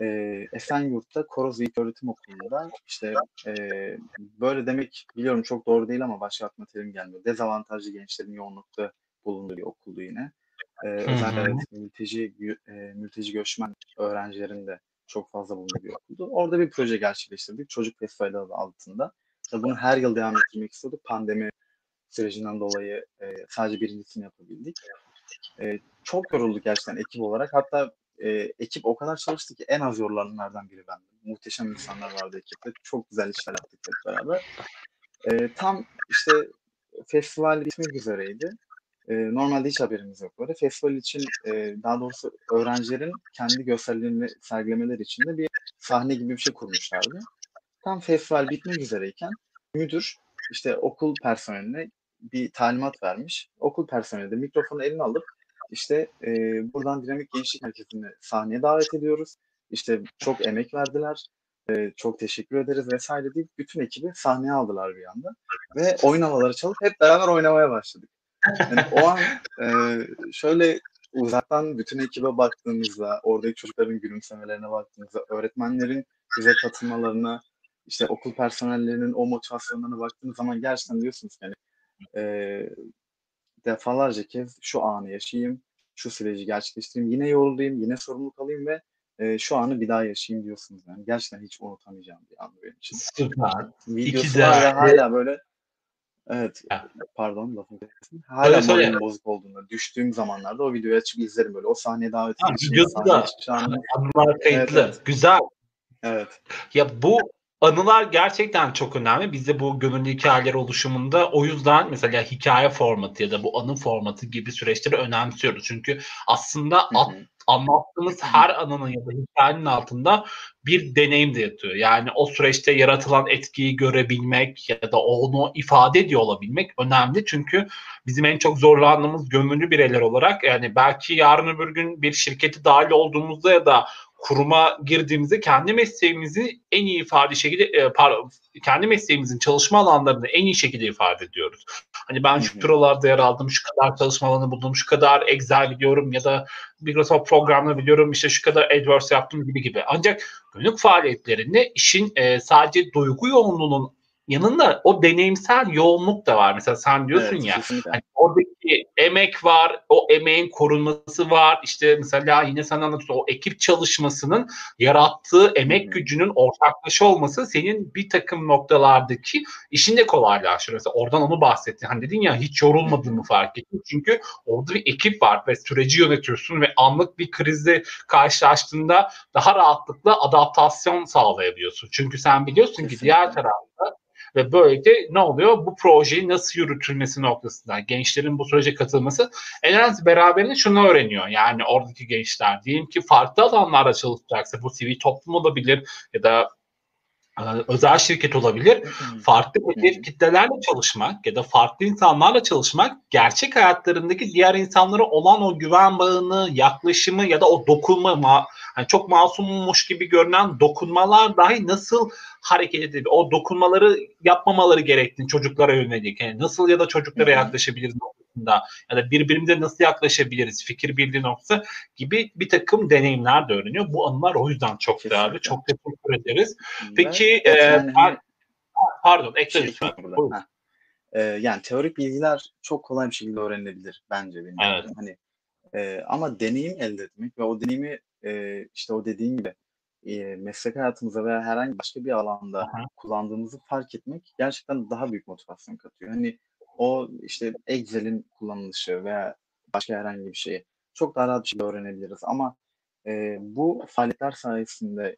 Eee Esenyurt'ta Koroz İlköğretim Okulu'nda işte eee, böyle demek biliyorum çok doğru değil ama başka aklıma terim gelmiyor. Dezavantajlı gençlerin yoğunlukta bulunduğu bir okuldu yine. Hı özellikle evet, mülteci, eee, mülteci göçmen öğrencilerin de çok fazla bulunduğu bir okuldu. Orada bir proje gerçekleştirdik. Çocuk Festivali adı altında. Bunu her yıl devam ettirmek istiyorduk. Pandemi sürecinden dolayı eee, sadece birincisini yapabildik. Eee, çok yorulduk gerçekten ekip olarak. Hatta eee, ekip o kadar çalıştı ki en az yorulanlardan biri bendim. Muhteşem insanlar vardı ekipte. Çok güzel işler yaptık hep beraber. Eee, tam işte festival bitmek üzereydi. Eee, normalde hiç haberimiz yok böyle. Festival için eee, daha doğrusu öğrencilerin kendi gösterilerini sergilemeleri için de bir sahne gibi bir şey kurmuşlardı. Tam festival bitmek üzereyken müdür işte okul personeline bir talimat vermiş. Okul personeli de mikrofonu eline alıp işte eee, buradan Dinamik Gençlik Merkezi'ni sahneye davet ediyoruz. İşte çok emek verdiler. Eee, çok teşekkür ederiz vesaire deyip bütün ekibi sahneye aldılar bir anda. Ve oyun havaları çalıp hep beraber oynamaya başladık. Yani o an eee, şöyle uzaktan bütün ekibe baktığımızda, oradaki çocukların gülümsemelerine baktığımızda, öğretmenlerin bize katılmalarına, işte okul personellerinin o motivasyonlarına baktığınız zaman gerçekten diyorsunuz hani eee, defalarca kez şu anı yaşayayım, şu süreci gerçekleştireyim, yine yorulayım, yine sorumluluk alayım ve eee, şu anı bir daha yaşayayım diyorsunuz. Yani gerçekten hiç unutamayacağım bir an benim için. Süper. Videosu var hala böyle evet Ha. pardon lafını kestim. Hala Söyle, moralim bozuk olduğunda düştüğüm zamanlarda o videoyu açıp izlerim böyle. O sahneye davet Ha, edilişini, videosu da. Anılar kayıtlı. Evet, evet. Güzel. Evet. Ya bu anılar gerçekten çok önemli. Biz de bu gönüllü hikayeler oluşumunda o yüzden mesela hikaye formatı ya da bu anı formatı gibi süreçleri önemsiyoruz. Çünkü aslında Hı at- anlattığımız her anının ya da hikayenin altında bir deneyim de yatıyor. Yani o süreçte yaratılan etkiyi görebilmek ya da onu ifade ediyor olabilmek önemli. Çünkü bizim en çok zorlandığımız gönüllü bireyler olarak yani belki yarın öbür gün bir şirketi dahil olduğumuzda ya da kuruma girdiğimizde kendi mesleğimizi en iyi ifade şekilde e, pardon, kendi mesleğimizin çalışma alanlarını en iyi şekilde ifade ediyoruz. Hani ben şu hı. bürolarda yer aldım, şu kadar çalışma alanı buldum, şu kadar Excel biliyorum ya da Microsoft programını biliyorum, işte şu kadar AdWords yaptım gibi gibi. Ancak günlük faaliyetlerinde işin e, sadece duygu yoğunluğunun yanında o deneyimsel yoğunluk da var. Mesela sen diyorsun Evet, ya kesinlikle. Hani oradaki emek var, o emeğin korunması var. İşte mesela yine sen anlatıyorsun o ekip çalışmasının yarattığı emek gücünün ortaklaşa olması senin bir takım noktalardaki işini de kolaylaştırıyor. Mesela oradan onu bahsettin. Hani dedin ya hiç yorulmadığını fark ettim. Çünkü orada bir ekip var ve süreci yönetiyorsun ve anlık bir krizle karşılaştığında daha rahatlıkla adaptasyon sağlayabiliyorsun. Çünkü sen biliyorsun ki diğer tarafta ve böylelikle ne oluyor? Bu projeyi nasıl yürütülmesi noktasında gençlerin bu sürece katılması en az beraberinde şunu öğreniyor. Yani oradaki gençler diyelim ki farklı alanlarda çalışacaksa bu sivil toplum olabilir ya da özel şirket olabilir. Farklı hedef kitlelerle çalışmak ya da farklı insanlarla çalışmak gerçek hayatlarındaki diğer insanlara olan o güven bağını, yaklaşımı ya da o dokunma ma- hani çok masummuş gibi görünen dokunmalar dahi nasıl hareket edebilir? O dokunmaları yapmamaları gerektiğini çocuklara yönelik. Yani nasıl ya da çocuklara yaklaşabiliriz noktasında ya da birbirimize nasıl yaklaşabiliriz fikir birliği noktası gibi bir takım deneyimler de öğreniyor. Bu anılar o yüzden çok değerli. Kesinlikle. Çok teşekkür ederiz. Peki e, yani hani pardon ekle şey lütfen. Ee, yani teorik bilgiler çok kolay bir şekilde öğrenilebilir bence benim. Evet. gördüğüm. Hani e, ama deneyim elde etmek ve o deneyimi e, işte o dediğin gibi e, meslek hayatımıza veya herhangi başka bir alanda Aha. kullandığımızı fark etmek gerçekten daha büyük motivasyon katıyor. Hani o işte Excel'in kullanılışı veya başka herhangi bir şeyi çok daha rahat bir şekilde öğrenebiliriz. Ama e, bu faaliyetler sayesinde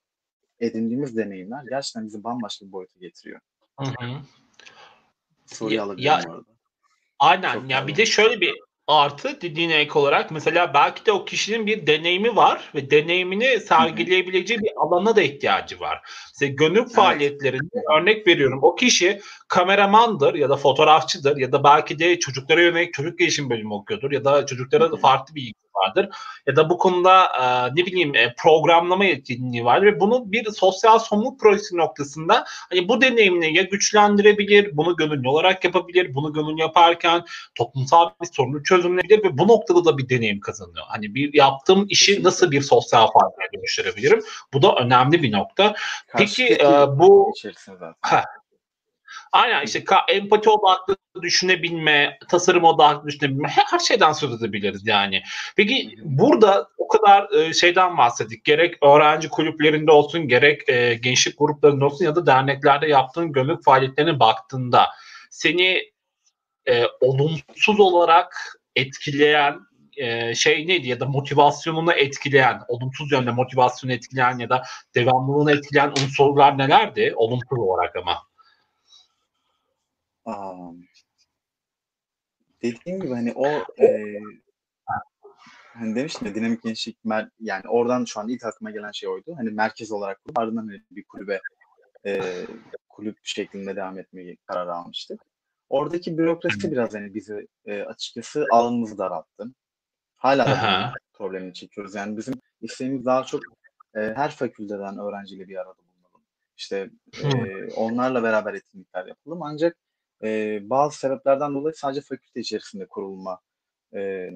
edindiğimiz deneyimler gerçekten bizi bambaşka bir boyuta getiriyor. Hı hı. Soruyu Ya- alabilirim ya-. Aynen. Çok ya bir de şöyle bir artı dediğine ek olarak mesela belki de o kişinin bir deneyimi var ve deneyimini sergileyebileceği bir alana da ihtiyacı var. Mesela gönül evet. faaliyetlerinde örnek veriyorum o kişi kameramandır ya da fotoğrafçıdır ya da belki de çocuklara yönelik çocuk gelişim bölümü okuyordur ya da çocuklara da farklı bir ilgi vardır. Ya da bu konuda e, ne bileyim e, programlama yetkinliği var ve bunu bir sosyal somut projesi noktasında hani bu deneyimini ya güçlendirebilir, bunu gönüllü olarak yapabilir, bunu gönüllü yaparken toplumsal bir sorunu çözümleyebilir ve bu noktada da bir deneyim kazanıyor. Hani bir yaptığım işi nasıl bir sosyal faaliyete dönüştürebilirim? Bu da önemli bir nokta. Peki e, bu ha, Aynen işte empati odaklı düşünebilme, tasarım odaklı düşünebilme her şeyden söz edebiliriz yani. Peki burada o kadar e, şeyden bahsettik. Gerek öğrenci kulüplerinde olsun, gerek e, gençlik gruplarında olsun ya da derneklerde yaptığın gömük faaliyetlerine baktığında seni e, olumsuz olarak etkileyen e, şey neydi ya da motivasyonunu etkileyen, olumsuz yönde motivasyonu etkileyen ya da devamlılığını etkileyen unsurlar nelerdi? Olumsuz olarak ama. Aa, dediğim gibi hani o e, hani demiştim ya dinamik gençlik mer yani oradan şu an ilk aklıma gelen şey oydu. Hani merkez olarak kurup ardından hani bir kulübe e, kulüp şeklinde devam etmeyi karar almıştık. Oradaki bürokrasi biraz hani bizi e, açıkçası alanımızı daralttı. Hala da problemini çekiyoruz. Yani bizim isteğimiz daha çok e, her fakülteden öğrenciyle bir arada bulunalım. İşte e, onlarla beraber etkinlikler yapalım. Ancak e, bazı sebeplerden dolayı sadece fakülte içerisinde kurulma e,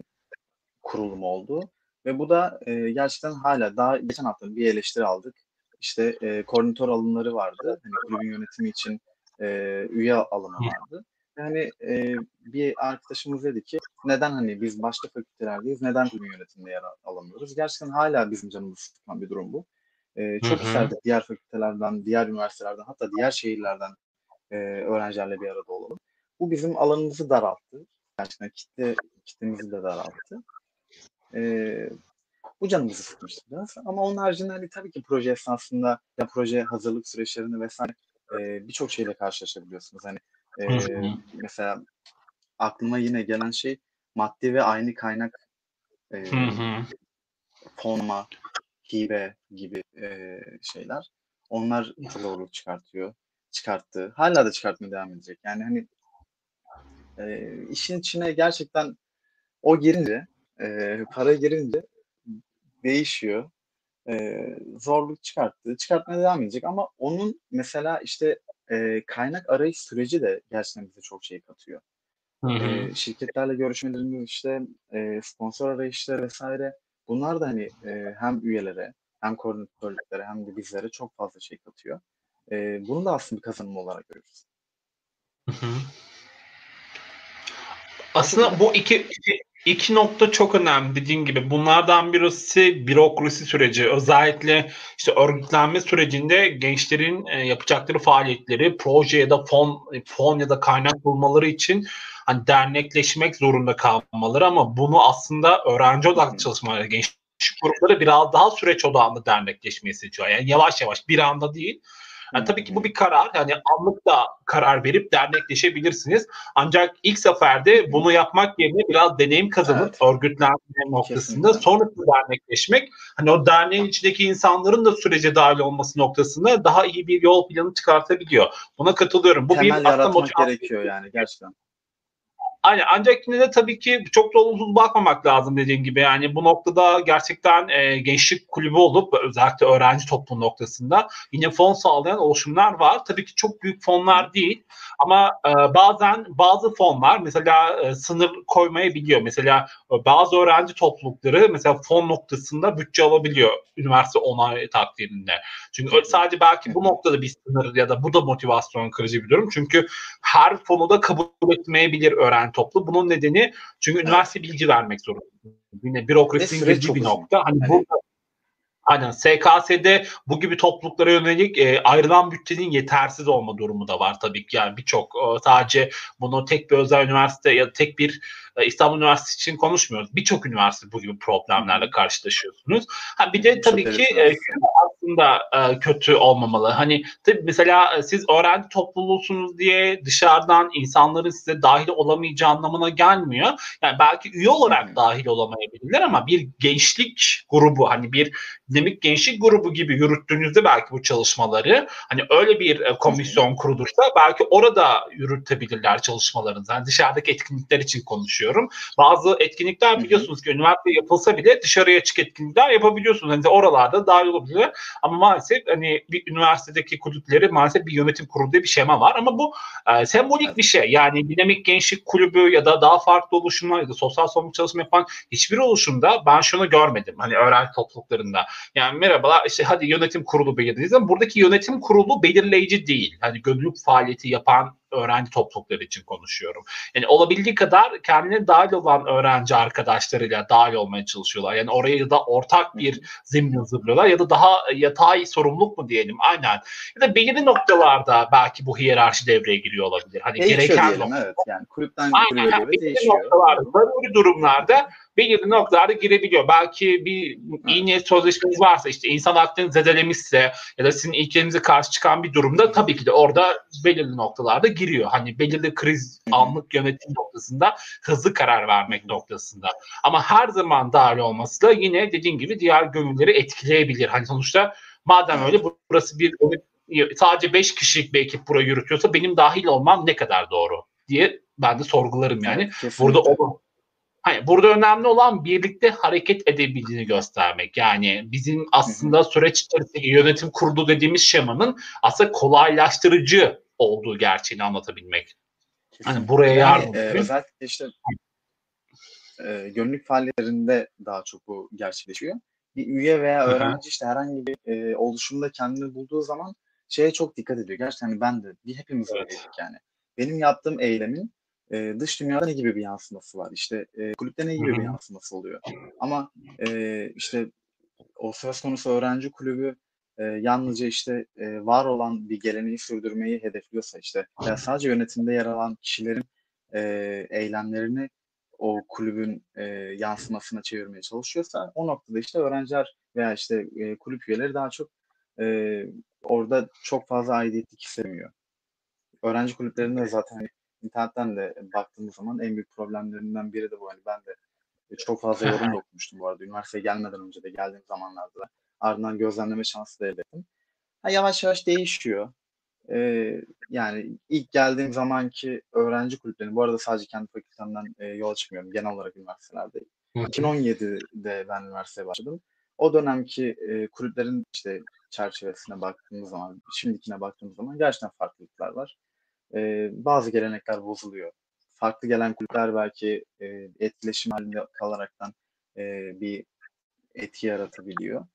kurulumu oldu. Ve bu da e, gerçekten hala daha geçen hafta bir eleştiri aldık. İşte e, koordinatör alımları vardı. Hani kulübün yönetimi için e, üye alımı vardı. Yani e, bir arkadaşımız dedi ki neden hani biz başka fakültelerdeyiz neden kulübün yönetiminde yer alamıyoruz? Gerçekten hala bizim canımızı sıkan bir durum bu. E, çok isterdik diğer fakültelerden, diğer üniversitelerden hatta diğer şehirlerden e, öğrencilerle bir arada olalım. Bu bizim alanımızı daralttı. Gerçekten kitle, kitlemizi de daralttı. E, bu canımızı sıkmıştı biraz. Ama onun haricinde hani tabii ki proje esnasında ya proje hazırlık süreçlerini vesaire e, birçok şeyle karşılaşabiliyorsunuz. Hani e, mesela aklıma yine gelen şey maddi ve aynı kaynak e, fonma, hibe gibi e, şeyler. Onlar zorluk çıkartıyor çıkarttı. Hala da çıkartmaya devam edecek. Yani hani e, işin içine gerçekten o girince, e, para girince değişiyor. E, zorluk çıkarttı. Çıkartmaya devam edecek ama onun mesela işte e, kaynak arayış süreci de gerçekten bize çok şey katıyor. Hı hı. E, şirketlerle görüşmelerimiz işte e, sponsor arayışları vesaire bunlar da hani e, hem üyelere hem koordinatörlüklere hem de bizlere çok fazla şey katıyor. Eee, bunu da aslında bir kazanım olarak görüyoruz. Hı hı. Aslında bu iki, iki, iki nokta çok önemli dediğin gibi. Bunlardan birisi bürokrasi süreci. Özellikle işte örgütlenme sürecinde gençlerin e, yapacakları faaliyetleri, proje ya da fon, fon ya da kaynak bulmaları için hani dernekleşmek zorunda kalmaları ama bunu aslında öğrenci odaklı çalışmaları, genç grupları biraz daha süreç odağında dernekleşmeyi seçiyor. Yani yavaş yavaş bir anda değil yani tabii ki bu bir karar. Yani anlık da karar verip dernekleşebilirsiniz. Ancak ilk seferde bunu yapmak yerine biraz deneyim kazanıp evet. örgütlenme noktasında Kesinlikle. sonrasında dernekleşmek hani o derneğin içindeki insanların da sürece dahil olması noktasında daha iyi bir yol planı çıkartabiliyor. Buna katılıyorum. Bu Temel bir yaratmak gerekiyor yani gerçekten. Aynen ancak yine de tabii ki çok da olumsuz bakmamak lazım dediğim gibi. Yani bu noktada gerçekten e, gençlik kulübü olup özellikle öğrenci toplum noktasında yine fon sağlayan oluşumlar var. Tabii ki çok büyük fonlar değil ama e, bazen bazı fonlar mesela e, sınır koymayabiliyor. Mesela e, bazı öğrenci toplulukları mesela fon noktasında bütçe alabiliyor üniversite onay takdirinde. Çünkü sadece belki bu noktada bir sınır ya da bu da motivasyon kırıcı bir durum. Çünkü her fonu da kabul etmeyebilir öğrenci toplu. Bunun nedeni çünkü evet. üniversite bilgi vermek zorunda. Yine bürokrasinin girdiği bir nokta. Hani evet. burada Aynen SKS'de bu gibi topluluklara yönelik e, ayrılan bütçenin yetersiz olma durumu da var tabii ki. Yani birçok e, sadece bunu tek bir özel üniversite ya da tek bir e, İstanbul Üniversitesi için konuşmuyoruz. Birçok üniversite bu gibi problemlerle karşılaşıyorsunuz. Ha bir de tabii ki e, aslında e, kötü olmamalı. Hani tabii mesela e, siz öğrenci topluluğusunuz diye dışarıdan insanların size dahil olamayacağı anlamına gelmiyor. Yani belki üye olarak dahil olamayabilirler ama bir gençlik grubu hani bir dinamik gençlik grubu gibi yürüttüğünüzde belki bu çalışmaları hani öyle bir e, komisyon kurulursa belki orada yürütebilirler çalışmalarını. Yani dışarıdaki etkinlikler için konuşuyorum. Bazı etkinlikler biliyorsunuz ki üniversite yapılsa bile dışarıya açık etkinlikler yapabiliyorsunuz. Hani oralarda dahil olabilir. Ama maalesef hani bir üniversitedeki kulüpleri maalesef bir yönetim kurulu diye bir şema var ama bu e, sembolik bir şey. Yani dinamik gençlik kulübü ya da daha farklı oluşumlar ya da sosyal sorumluluk çalışma yapan hiçbir oluşumda ben şunu görmedim. Hani öğrenci topluluklarında. Yani merhabalar işte hadi yönetim kurulu belirlediğiniz ama buradaki yönetim kurulu belirleyici değil. Hani gönüllülük faaliyeti yapan öğrenci toplulukları için konuşuyorum. Yani olabildiği kadar kendine dahil olan öğrenci arkadaşlarıyla dahil olmaya çalışıyorlar. Yani oraya da ortak bir zemin hazırlıyorlar ya da daha yatay sorumluluk mu diyelim aynen. Ya da belirli noktalarda belki bu hiyerarşi devreye giriyor olabilir. Hani Değişiyor gereken diyelim nokta. evet. Yani kulüpten kulübe göre belirli değişiyor. noktalarda, zaruri durumlarda belirli noktalarda girebiliyor. Belki bir iyi niyet sözleşmeniz varsa işte insan haklarını zedelemişse ya da sizin ilkelerinize karşı çıkan bir durumda tabii ki de orada belirli noktalarda giriyor. Hani belirli kriz anlık yönetim noktasında hızlı karar vermek noktasında. Ama her zaman dahil olması da yine dediğim gibi diğer gönülleri etkileyebilir. Hani sonuçta madem öyle burası bir sadece 5 kişilik bir ekip burayı yürütüyorsa benim dahil olmam ne kadar doğru diye ben de sorgularım yani. Kesinlikle. Burada o Hayır, burada önemli olan birlikte hareket edebildiğini göstermek. Yani bizim aslında süreç içerisindeki yönetim kurulu dediğimiz şemanın aslında kolaylaştırıcı olduğu gerçeğini anlatabilmek. Hani buraya Yani, yardım e, özellikle işte e, gönüllülük faaliyetlerinde daha çok bu gerçekleşiyor. Bir üye veya öğrenci işte herhangi bir e, oluşumda kendini bulduğu zaman şeye çok dikkat ediyor. Gerçekten hani ben de bir hepimiz Evet. öyleydik yani. Benim yaptığım eylemin e, dış dünyada ne gibi bir yansıması var? İşte e, kulüpte ne gibi Hı bir yansıması oluyor? Ama e, işte o söz konusu öğrenci kulübü e, yalnızca işte e, var olan bir geleneği sürdürmeyi hedefliyorsa işte ya sadece yönetimde yer alan kişilerin e, eylemlerini o kulübün e, yansımasına çevirmeye çalışıyorsa o noktada işte öğrenciler veya işte e, kulüp üyeleri daha çok e, orada çok fazla aidiyetlik hissetmiyor. Öğrenci kulüplerinde zaten internetten de baktığımız zaman en büyük problemlerinden biri de bu. Hani ben de çok fazla yorum da okumuştum bu arada. Üniversiteye gelmeden önce de geldiğim zamanlarda da. Ardından gözlemleme şansı da elde ettim. Ha, yavaş yavaş değişiyor. Ee, yani ilk geldiğim zamanki öğrenci kulüplerinin, bu arada sadece kendi fakültemden e, yola çıkmıyorum. Genel olarak üniversitelerde. Hı hı. 2017'de ben üniversiteye başladım. O dönemki e, kulüplerin işte çerçevesine baktığımız zaman, şimdikine baktığımız zaman gerçekten farklılıklar var. E, bazı gelenekler bozuluyor. Farklı gelen kulüpler belki e, etkileşim halinde kalaraktan e, bir etki yaratabiliyor.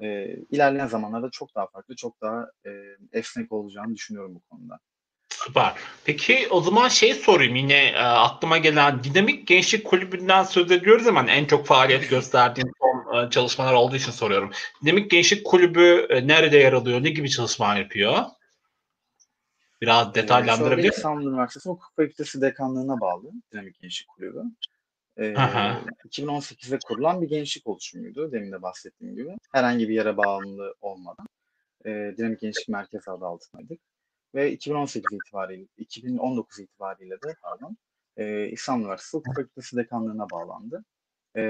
E, ilerleyen zamanlarda çok daha farklı, çok daha e, esnek olacağını düşünüyorum bu konuda. Süper. Peki o zaman şey sorayım yine e, aklıma gelen dinamik gençlik kulübünden söz ediyoruz ama en çok faaliyet gösterdiğin son e, çalışmalar olduğu için soruyorum. Dinamik gençlik kulübü e, nerede yer alıyor? Ne gibi çalışmalar yapıyor? Biraz Ee, detaylandırabilir misin? İstanbul Üniversitesi Hukuk Fakültesi Dekanlığı'na bağlı Dinamik Gençlik Kulübü. Ee, Hı hı. 2018'de kurulan bir gençlik oluşumuydu. Demin de bahsettiğim gibi. Herhangi bir yere bağımlı olmadan. E, Dinamik Gençlik Merkezi adı altındaydık. Ve 2018 itibariyle, 2019 itibariyle de pardon, e, İstanbul Üniversitesi Hukuk Fakültesi Dekanlığı'na bağlandı. E,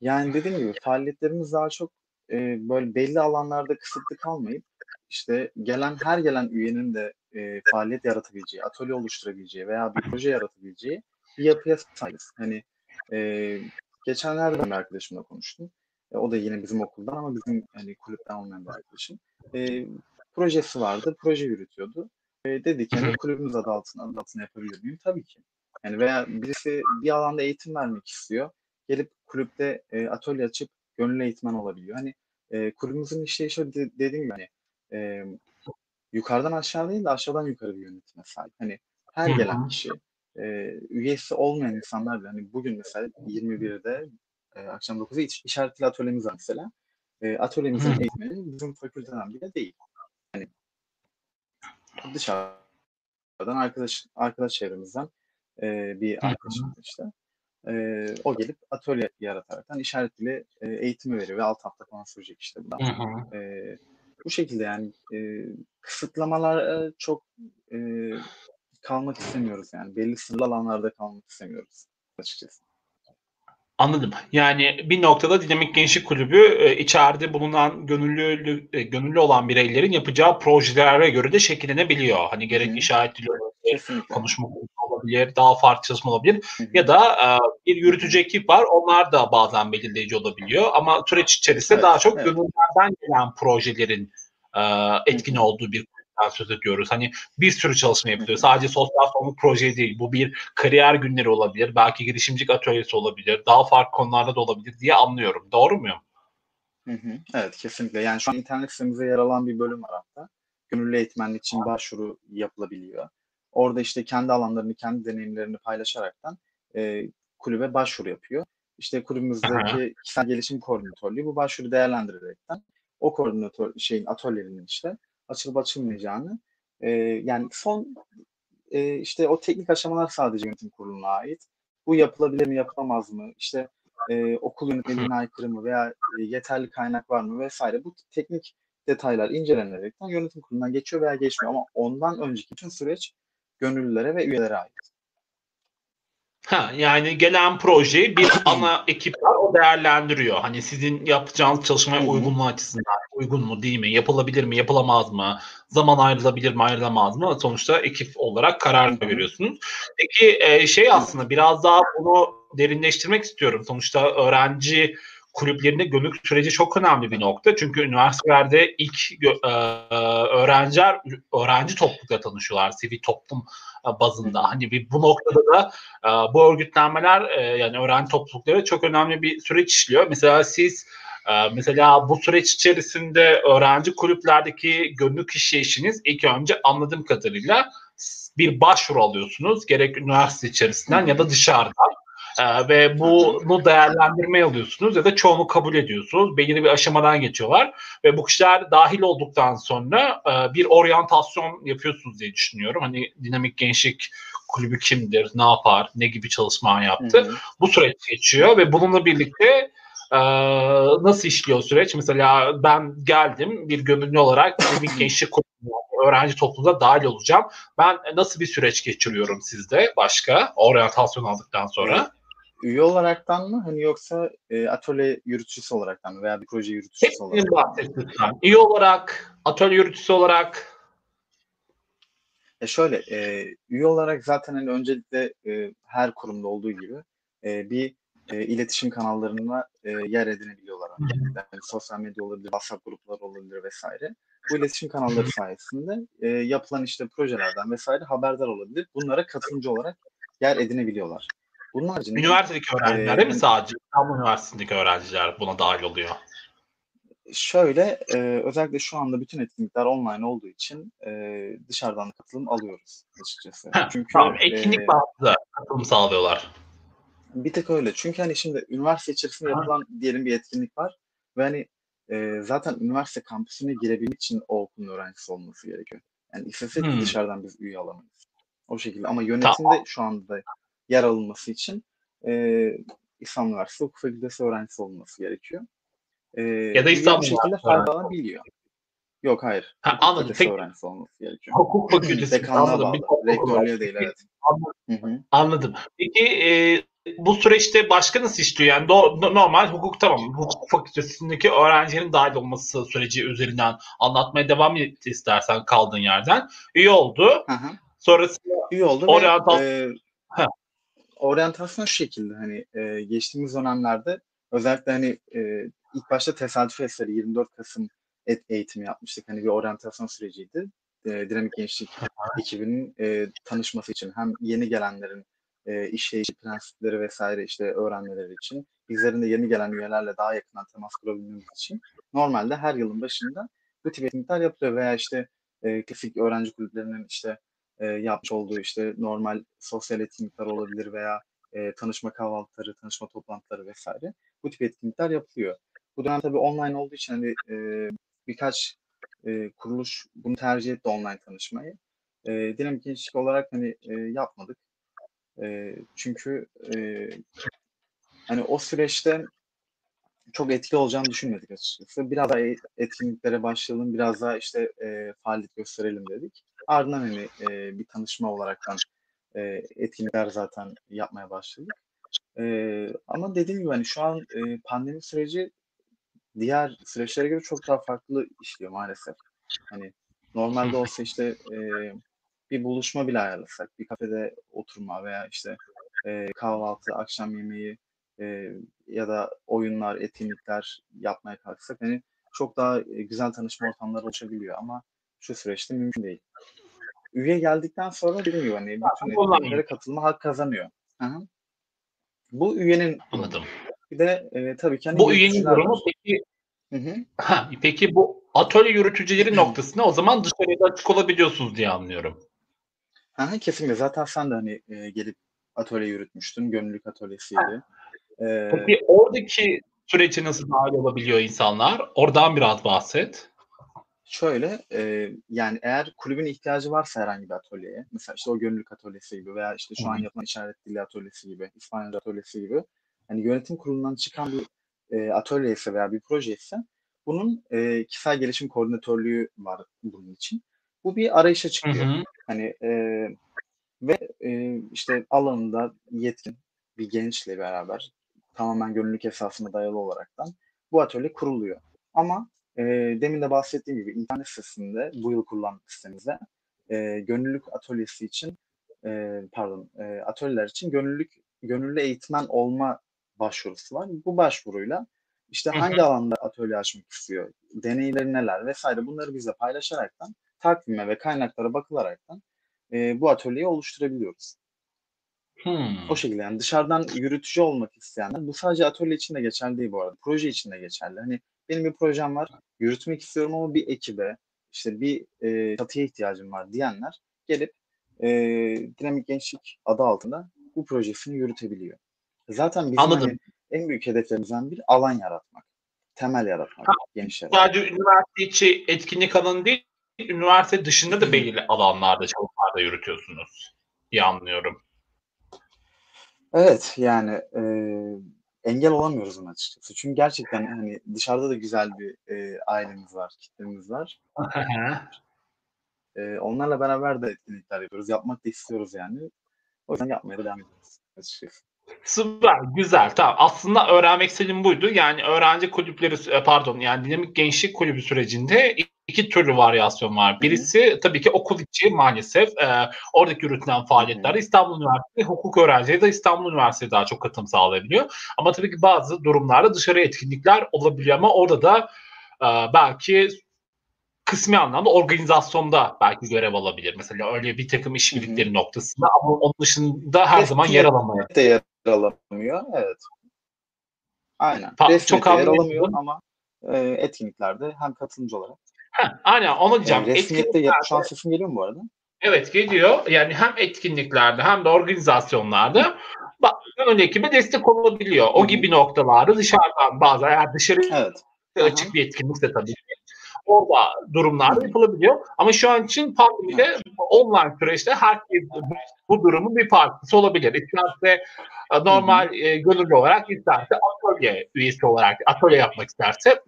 yani dediğim gibi faaliyetlerimiz daha çok e, böyle belli alanlarda kısıtlı kalmayıp işte gelen her gelen üyenin de e, faaliyet yaratabileceği, atölye oluşturabileceği veya bir proje yaratabileceği bir yapıya sahibiz. Hani e, geçenlerde bir arkadaşımla konuştum. E, o da yine bizim okuldan ama bizim hani kulüpten olmayan bir arkadaşım. E, projesi vardı, proje yürütüyordu. E, dedi ki hani kulübümüz adı altına, adı altına yapabilir miyim? Tabii ki. Yani veya birisi bir alanda eğitim vermek istiyor. Gelip kulüpte e, atölye açıp gönüllü eğitmen olabiliyor. Hani e, kulübümüzün işleyişi de, dediğim gibi hani e, yukarıdan aşağı değil de aşağıdan yukarı bir yönetime sahip. Hani her Hı gelen hı. kişi e, üyesi olmayan insanlar bile hani bugün mesela 21'de e, akşam 9'da iş, işaretli atölyemiz var mesela. E, atölyemizin Hı. eğitmeni bizim fakülteden bile değil. Hani dışarıdan arkadaş arkadaş çevremizden e, bir arkadaşım işte. E, o gelip atölye yarataraktan işaret dili e, eğitimi veriyor ve 6 hafta falan sürecek işte bu da. Hı hı. Bu şekilde yani e, kısıtlamalar e, çok e, kalmak istemiyoruz yani. Belli sınırlı alanlarda kalmak istemiyoruz açıkçası. Anladım. Yani bir noktada Dinamik Gençlik Kulübü e, içeride bulunan gönüllü e, gönüllü olan bireylerin yapacağı projelere göre de şekillenebiliyor. Hani gerek Hı hı. işaret dili olabilir, konuşma olabilir, daha farklı çalışma olabilir Hı hı. ya da e, bir yürütücü ekip var. Onlar da bazen belirleyici olabiliyor ama süreç içerisinde Evet, daha çok evet. gönüllerden gelen projelerin e, etkin olduğu bir söz ediyoruz. Hani bir sürü çalışma yapılıyor. Hı hı. Sadece sosyal sorumluluk proje değil. Bu bir kariyer günleri olabilir. Belki girişimcilik atölyesi olabilir. Daha farklı konularda da olabilir diye anlıyorum. Doğru muyum? Hı hı. Evet kesinlikle. Yani şu an internet sitemizde yer alan bir bölüm var hatta. Gönüllü eğitmenlik için başvuru yapılabiliyor. Orada işte kendi alanlarını, kendi deneyimlerini paylaşaraktan e, kulübe başvuru yapıyor. İşte kulübümüzdeki kişisel gelişim koordinatörlüğü bu başvuru değerlendirerekten o koordinatör şeyin atölyenin işte açılıp açılmayacağını e, yani son e, işte o teknik aşamalar sadece yönetim kuruluna ait. Bu yapılabilir mi, yapılamaz mı? İşte e, okul yönetmeliğine aykırı mı veya e, yeterli kaynak var mı vesaire bu teknik detaylar incelenerekten yönetim kurulundan geçiyor veya geçmiyor ama ondan önceki bütün süreç gönüllülere ve üyelere ait. Ha, yani gelen projeyi bir ana ekip var o değerlendiriyor. Hani sizin yapacağınız çalışmaya uygunluğu açısından uygun mu değil mi? Yapılabilir mi? Yapılamaz mı? Zaman ayrılabilir mi? Ayrılamaz mı? Sonuçta ekip olarak karar veriyorsunuz. Peki şey aslında biraz daha bunu derinleştirmek istiyorum. Sonuçta öğrenci kulüplerinde gönüllü süreci çok önemli bir nokta. Çünkü üniversitelerde ilk e, öğrenciler öğrenci toplulukla tanışıyorlar. Sivil toplum e, bazında. Hani bir bu noktada da e, bu örgütlenmeler e, yani öğrenci toplulukları çok önemli bir süreç işliyor. Mesela siz mesela bu süreç içerisinde öğrenci kulüplerdeki gönüllü işleyişiniz ilk önce anladığım kadarıyla bir başvuru alıyorsunuz. Gerek üniversite içerisinden ya da dışarıdan. Ee, ve bunu değerlendirmeye alıyorsunuz ya da çoğunu kabul ediyorsunuz. Belirli bir aşamadan geçiyorlar ve bu kişiler dahil olduktan sonra e, bir oryantasyon yapıyorsunuz diye düşünüyorum. Hani dinamik gençlik kulübü kimdir, ne yapar, ne gibi çalışma yaptı. Hı hı. Bu süreç geçiyor ve bununla birlikte e, nasıl işliyor süreç? Mesela ben geldim bir gönüllü olarak dinamik gençlik kulübü öğrenci topluluğuna dahil olacağım. Ben nasıl bir süreç geçiriyorum sizde başka oryantasyon aldıktan sonra? Üye olaraktan mı hani yoksa e, atölye yürütücüsü olaraktan mı veya bir proje yürütücüsü olarak Hepsinin bahset lütfen. İyi olarak, atölye yürütücüsü olarak. E şöyle, e, üye olarak zaten hani öncelikle e, her kurumda olduğu gibi e, bir e, iletişim kanallarına e, yer edinebiliyorlar. Yani sosyal medya olabilir, WhatsApp grupları olabilir vesaire. Bu iletişim kanalları sayesinde e, yapılan işte projelerden vesaire haberdar olabilir. Bunlara katılımcı olarak yer edinebiliyorlar. Bunun haricinde Üniversitedeki öğrenciler Ee, değil mi sadece? İstanbul Üniversitesi'ndeki öğrenciler buna dahil oluyor. şöyle e, özellikle şu anda bütün etkinlikler online olduğu için e, dışarıdan da katılım alıyoruz açıkçası. Heh, Çünkü tamam, etkinlik e, bazlı katılım sağlıyorlar. Bir tek öyle. Çünkü hani şimdi üniversite içerisinde yapılan diyelim bir etkinlik var ve hani e, zaten üniversite kampüsüne girebilmek için o okulun öğrencisi olması gerekiyor. Yani istesek Hmm. dışarıdan biz üye alamayız. O şekilde. Ama yönetimde şu anda da yer alınması için e, İslam Üniversitesi Hukuk Fakültesi öğrencisi olması gerekiyor. E, Ya da İstanbul Üniversitesi faydalanabiliyor. Yok hayır. Ha, Hukuk anladım. Fakültesi Peki. öğrencisi olması gerekiyor. Hukuk fakültesi. Dekanlığa anladım. Bağlı. Rektörlüğe değil evet. Anladım. Hı hı. Anladım. Peki e, bu süreçte başka nasıl işliyor? Yani do- no- normal hukuk tamam. Hukuk fakültesindeki öğrencilerin dahil olması süreci üzerinden anlatmaya devam et istersen kaldığın yerden. İyi oldu. Hı hı. Sonrasında İyi oldu ve Oryantasyon- e, Ha. Oryantasyon şu şekilde hani e, geçtiğimiz dönemlerde özellikle hani e, ilk başta tesadüf eseri 24 Kasım et eğitimi yapmıştık. Hani bir oryantasyon süreciydi. E, Dinamik Gençlik ekibinin e, tanışması için hem yeni gelenlerin e, işleyişi, prensipleri vesaire işte öğrenmeleri için bizlerin de yeni gelen üyelerle daha yakından temas kurabilmemiz için normalde her yılın başında bu tip etkinlikler yapılıyor veya işte e, klasik öğrenci kulüplerinin işte e, yapmış olduğu işte normal sosyal etkinlikler olabilir veya e, tanışma kahvaltıları, tanışma toplantıları vesaire. Bu tip etkinlikler yapılıyor. Bu dönem tabii online olduğu için hani e, birkaç e, kuruluş bunu tercih etti online tanışmayı. E, dinamik gençlik olarak hani e, yapmadık. E, çünkü e, hani o süreçte çok etkili olacağını düşünmedik açıkçası. Biraz daha etkinliklere başlayalım, biraz daha işte e, faaliyet gösterelim dedik. Ardından hani e, bir tanışma olaraktan e, etkinlikler zaten yapmaya başladık. E, ama dediğim gibi hani şu an e, pandemi süreci diğer süreçlere göre çok daha farklı işliyor maalesef. Hani normalde olsa işte e, bir buluşma bile ayarlasak, bir kafede oturma veya işte e, kahvaltı, akşam yemeği e, ya da oyunlar, etkinlikler yapmaya kalksak hani çok daha güzel tanışma ortamları oluşabiliyor ama şu süreçte mümkün değil. Üye geldikten sonra dediğim gibi hani bütün etkinliklere katılma hak kazanıyor. Hı-hı. Bu üyenin Anladım. Bir de e, tabii ki hani bu üyenin durumu peki hı hı. Ha, peki bu atölye yürütücüleri noktasında o zaman dışarıya da açık olabiliyorsunuz diye anlıyorum. Ha, kesinlikle. Zaten sen de hani e, gelip atölye yürütmüştün. Gönüllülük atölyesiydi. Ee, peki oradaki süreci nasıl dahil olabiliyor insanlar? Oradan biraz bahset. Şöyle e, yani eğer kulübün ihtiyacı varsa herhangi bir atölyeye mesela işte o gönüllülük atölyesi gibi veya işte şu an yapılan işaret dili atölyesi gibi İspanyolca atölyesi gibi hani yönetim kurulundan çıkan bir e, atölye ise veya bir proje ise bunun e, kişisel gelişim koordinatörlüğü var bunun için. Bu bir arayışa çıkıyor. Hı hı. Hani e, ve e, işte alanında yetkin bir gençle beraber tamamen gönüllülük esasına dayalı olaraktan bu atölye kuruluyor. Ama e, demin de bahsettiğim gibi internet sitesinde bu yıl kurulan sitemizde e, gönüllülük atölyesi için e, pardon e, atölyeler için gönüllülük gönüllü eğitmen olma başvurusu var. Bu başvuruyla işte hangi alanda atölye açmak istiyor, deneyleri neler vesaire bunları bize paylaşaraktan takvime ve kaynaklara bakılaraktan e, bu atölyeyi oluşturabiliyoruz. Hmm. O şekilde yani dışarıdan yürütücü olmak isteyenler bu sadece atölye için de geçerli değil bu arada. Proje için de geçerli. Hani benim bir projem var yürütmek istiyorum ama bir ekibe işte bir e, çatıya ihtiyacım var diyenler gelip e, Dinamik Gençlik adı altında bu projesini yürütebiliyor. Zaten bizim Anladım. Hani en büyük hedeflerimizden bir alan yaratmak. Temel yaratmak ha, gençlere. Sadece üniversite içi etkinlik alanı değil, üniversite dışında da belirli alanlarda çalışmalarda yürütüyorsunuz diye anlıyorum. Evet yani e, engel olamıyoruz ona açıkçası. Çünkü gerçekten hani dışarıda da güzel bir e, ailemiz var, kitlemiz var. e, onlarla beraber de etkinlikler yapıyoruz. Yapmak da istiyoruz yani. O yüzden yapmaya da devam ediyoruz açıkçası. Süper, güzel. Tamam. Aslında öğrenmek istediğim buydu. Yani öğrenci kulüpleri, e, pardon yani dinamik gençlik kulübü sürecinde iki türlü varyasyon var. Birisi Hı-hı. tabii ki okul içi maalesef e, oradaki yürütülen faaliyetlerde İstanbul Üniversitesi hukuk öğrencileri de İstanbul Üniversitesi daha çok katılım sağlayabiliyor. Ama tabii ki bazı durumlarda dışarı etkinlikler olabiliyor ama orada da e, belki kısmi anlamda organizasyonda belki görev alabilir. Mesela öyle bir takım işbirlikleri noktasında ama onun dışında her zaman yer alamıyor. De yer alamıyor. Evet. Aynen. Pa- çok yer alamıyor ama e, etkinliklerde hem katılımcı olarak. Ha, aynen onu diyeceğim. Yani resmiyette şu an sesim geliyor mu bu arada? Evet geliyor. Yani hem etkinliklerde hem de organizasyonlarda ön ekibe destek olabiliyor. O gibi noktalarda dışarıdan bazı eğer dışarı evet. açık Aha. bir etkinlikse tabii orada durumlarda yapılabiliyor. Ama şu an için pandemide online süreçte herkes bu durumun bir parçası olabilir. İsterse e, normal e, gönüllü olarak isterse atölye üyesi olarak atölye yapmak isterse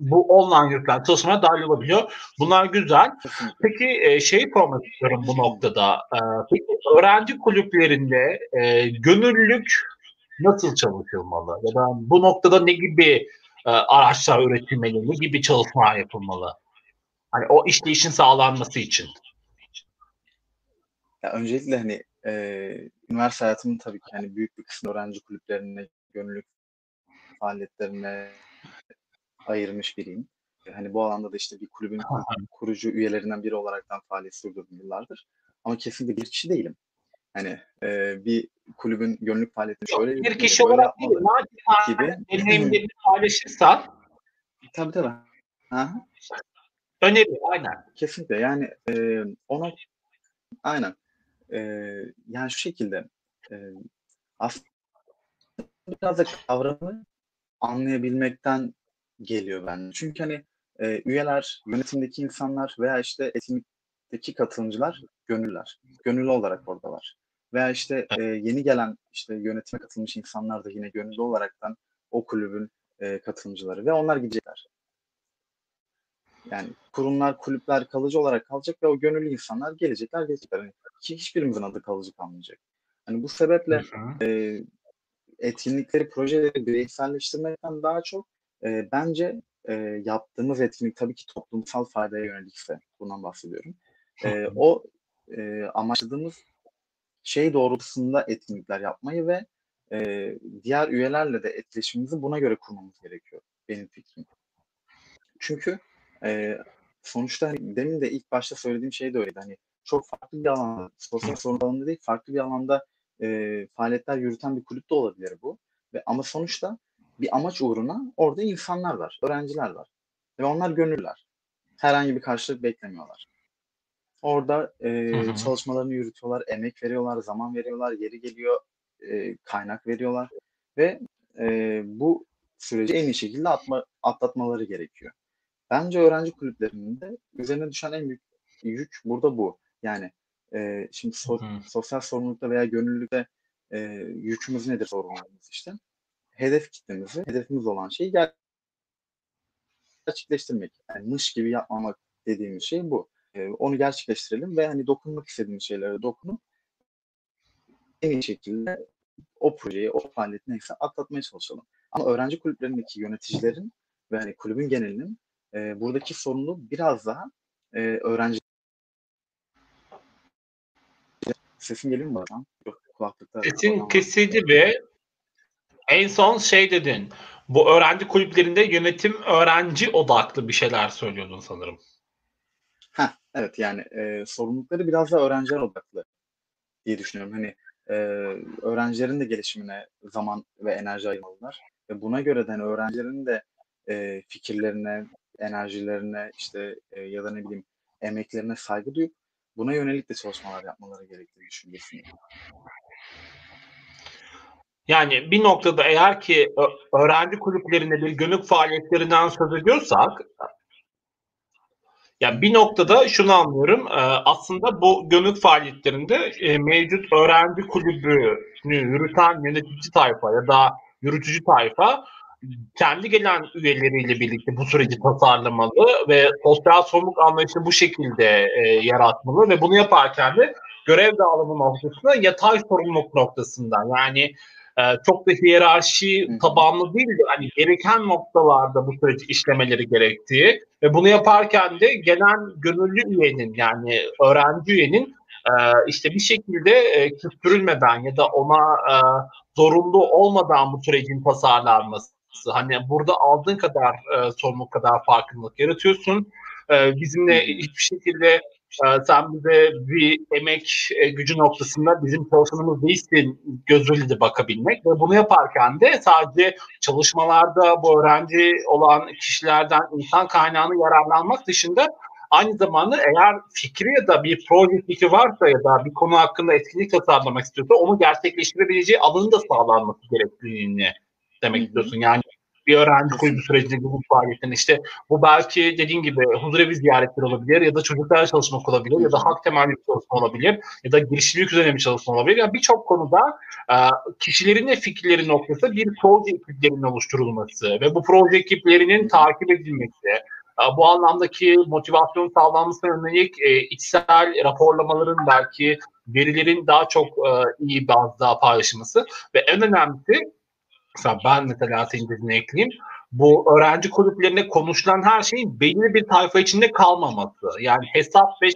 bu online çalışmaya dahil olabiliyor. Bunlar güzel. Peki e, şey sormak istiyorum bu noktada. E, peki öğrenci kulüplerinde e, gönüllülük nasıl çalışılmalı? Ya da bu noktada ne gibi e, araçlar üretilmeli, ne gibi çalışmalar yapılmalı? Hani o işleyişin sağlanması için. Ya öncelikle hani e, üniversite hayatımın tabii ki hani büyük bir kısmı öğrenci kulüplerine, gönüllülük faaliyetlerine ayırmış biriyim. Hani bu alanda da işte bir kulübün kurucu üyelerinden biri olaraktan faaliyet sürdürdüm yıllardır. Ama kesinlikle bir kişi değilim. Hani e, bir kulübün gönüllük faaliyetini şöyle bir, bir kişi olarak değil, gibi deneyimlerini paylaşırsan tabii tabii. Aha. Öneri, aynen. Kesinlikle yani e, ona aynen e, yani şu şekilde e, aslında biraz da kavramı anlayabilmekten geliyor ben. Çünkü hani e, üyeler, yönetimdeki insanlar veya işte etkinlikteki katılımcılar gönüller. Gönüllü olarak oradalar. Veya işte e, yeni gelen işte yönetime katılmış insanlar da yine gönüllü olaraktan o kulübün e, katılımcıları ve onlar gidecekler. Yani kurumlar, kulüpler kalıcı olarak kalacak ve o gönüllü insanlar gelecekler, gelecekler. Yani ki hiçbirimizin adı kalıcı kalmayacak. Hani bu sebeple e, etkinlikleri, projeleri bireyselleştirmekten daha çok e, bence e, yaptığımız etkinlik tabii ki toplumsal faydaya yönelikse bundan bahsediyorum. E, o e, amaçladığımız şey doğrultusunda etkinlikler yapmayı ve e, diğer üyelerle de etkileşimimizi buna göre kurmamız gerekiyor benim fikrim. Çünkü e, sonuçta hani demin de ilk başta söylediğim şey de öyleydi. Hani çok farklı bir alanda, sosyal sorun alanında değil, farklı bir alanda e, faaliyetler yürüten bir kulüp de olabilir bu. Ve ama sonuçta bir amaç uğruna orada insanlar var, öğrenciler var. Ve onlar gönüller. Herhangi bir karşılık beklemiyorlar. Orada e, hı hı. çalışmalarını yürütüyorlar, emek veriyorlar, zaman veriyorlar, yeri geliyor, e, kaynak veriyorlar ve e, bu süreci en iyi şekilde atma, atlatmaları gerekiyor. Bence öğrenci kulüplerinin de üzerine düşen en büyük yük burada bu. Yani e, şimdi so- hı hı. sosyal sorumlulukta veya gönüllülükte e, yükümüz nedir sorumluluğumuz işte. Hedef kitlemizi, hedefimiz olan şeyi gerçekleştirmek. Yani mış gibi yapmamak dediğimiz şey bu. E, onu gerçekleştirelim ve hani dokunmak istediğimiz şeylere dokunup en iyi şekilde o projeyi, o faaliyeti neyse atlatmaya çalışalım. Ama öğrenci kulüplerindeki yöneticilerin ve hani kulübün genelinin e, buradaki sorunu biraz daha e, öğrenci Sesim geliyor mu bana? Kulaklıkta. Sesin kesildi ve en son şey dedin. Bu öğrenci kulüplerinde yönetim öğrenci odaklı bir şeyler söylüyordun sanırım. Heh, evet yani e, sorumlulukları biraz da öğrenciler odaklı diye düşünüyorum. Hani e, öğrencilerin de gelişimine zaman ve enerji ayırmalılar. Ve buna göre de hani öğrencilerin de e, fikirlerine, enerjilerine işte e, ya da ne bileyim emeklerine saygı duyup buna yönelik de çalışmalar yapmaları gerektiğini düşünüyorum. Yani bir noktada eğer ki öğrenci kulüplerinde bir gönük faaliyetlerinden söz ediyorsak yani bir noktada şunu anlıyorum. E, aslında bu gönül faaliyetlerinde e, mevcut öğrenci kulübünü yürüten yönetici tayfa ya da yürütücü tayfa kendi gelen üyeleriyle birlikte bu süreci tasarlamalı ve sosyal sorumluluk anlayışını bu şekilde e, yaratmalı ve bunu yaparken de görev dağılımı noktasında yatay sorumluluk noktasından yani e, çok da hiyerarşi tabanlı değil de hani gereken noktalarda bu süreci işlemeleri gerektiği ve bunu yaparken de gelen gönüllü üyenin yani öğrenci üyenin e, işte bir şekilde e, küstürülmeden ya da ona e, zorunlu olmadan bu sürecin tasarlanması hani burada aldığın kadar e, sorumluluk kadar farkındalık yaratıyorsun. E, bizimle hiçbir şekilde ee, sen bize bir emek e, gücü noktasında bizim çalışanımız değilsin gözüyle de bakabilmek ve bunu yaparken de sadece çalışmalarda bu öğrenci olan kişilerden insan kaynağını yararlanmak dışında aynı zamanda eğer fikri ya da bir proje fikri varsa ya da bir konu hakkında etkinlik tasarlamak istiyorsa onu gerçekleştirebileceği alanın da sağlanması gerektiğini demek istiyorsun. Yani bir öğrenci kulübü sürecinde bu faaliyetlerin işte bu belki dediğin gibi huzurevi ziyaretler olabilir ya da çocuklarla çalışmak olabilir ya da hak temelli bir çalışma olabilir ya da girişimcilik üzerine bir çalışma olabilir. Yani birçok konuda e, kişilerin ve fikirleri noktası bir proje ekiplerinin oluşturulması ve bu proje ekiplerinin takip edilmesi, e, bu anlamdaki motivasyon sağlanmasına yönelik e, içsel raporlamaların belki verilerin daha çok e, iyi bazda paylaşılması ve en önemlisi mesela ben mesela senin dediğine ekleyeyim. Bu öğrenci kulüplerine konuşulan her şeyin belli bir tayfa içinde kalmaması. Yani hesap ve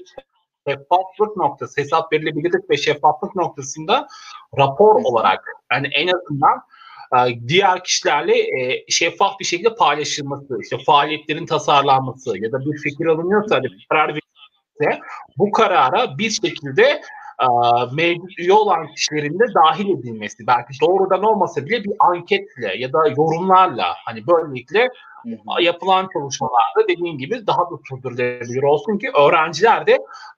şeffaflık noktası, hesap verilebilirlik ve şeffaflık noktasında rapor olarak yani en azından e, diğer kişilerle e, şeffaf bir şekilde paylaşılması, işte faaliyetlerin tasarlanması ya da bir fikir alınıyorsa, hani karar verilirse bu karara bir şekilde e, mevcut olan kişilerin de dahil edilmesi belki doğrudan olmasa bile bir anketle ya da yorumlarla hani böylelikle yapılan çalışmalarda dediğin gibi daha da sürdürülebilir olsun ki öğrenciler de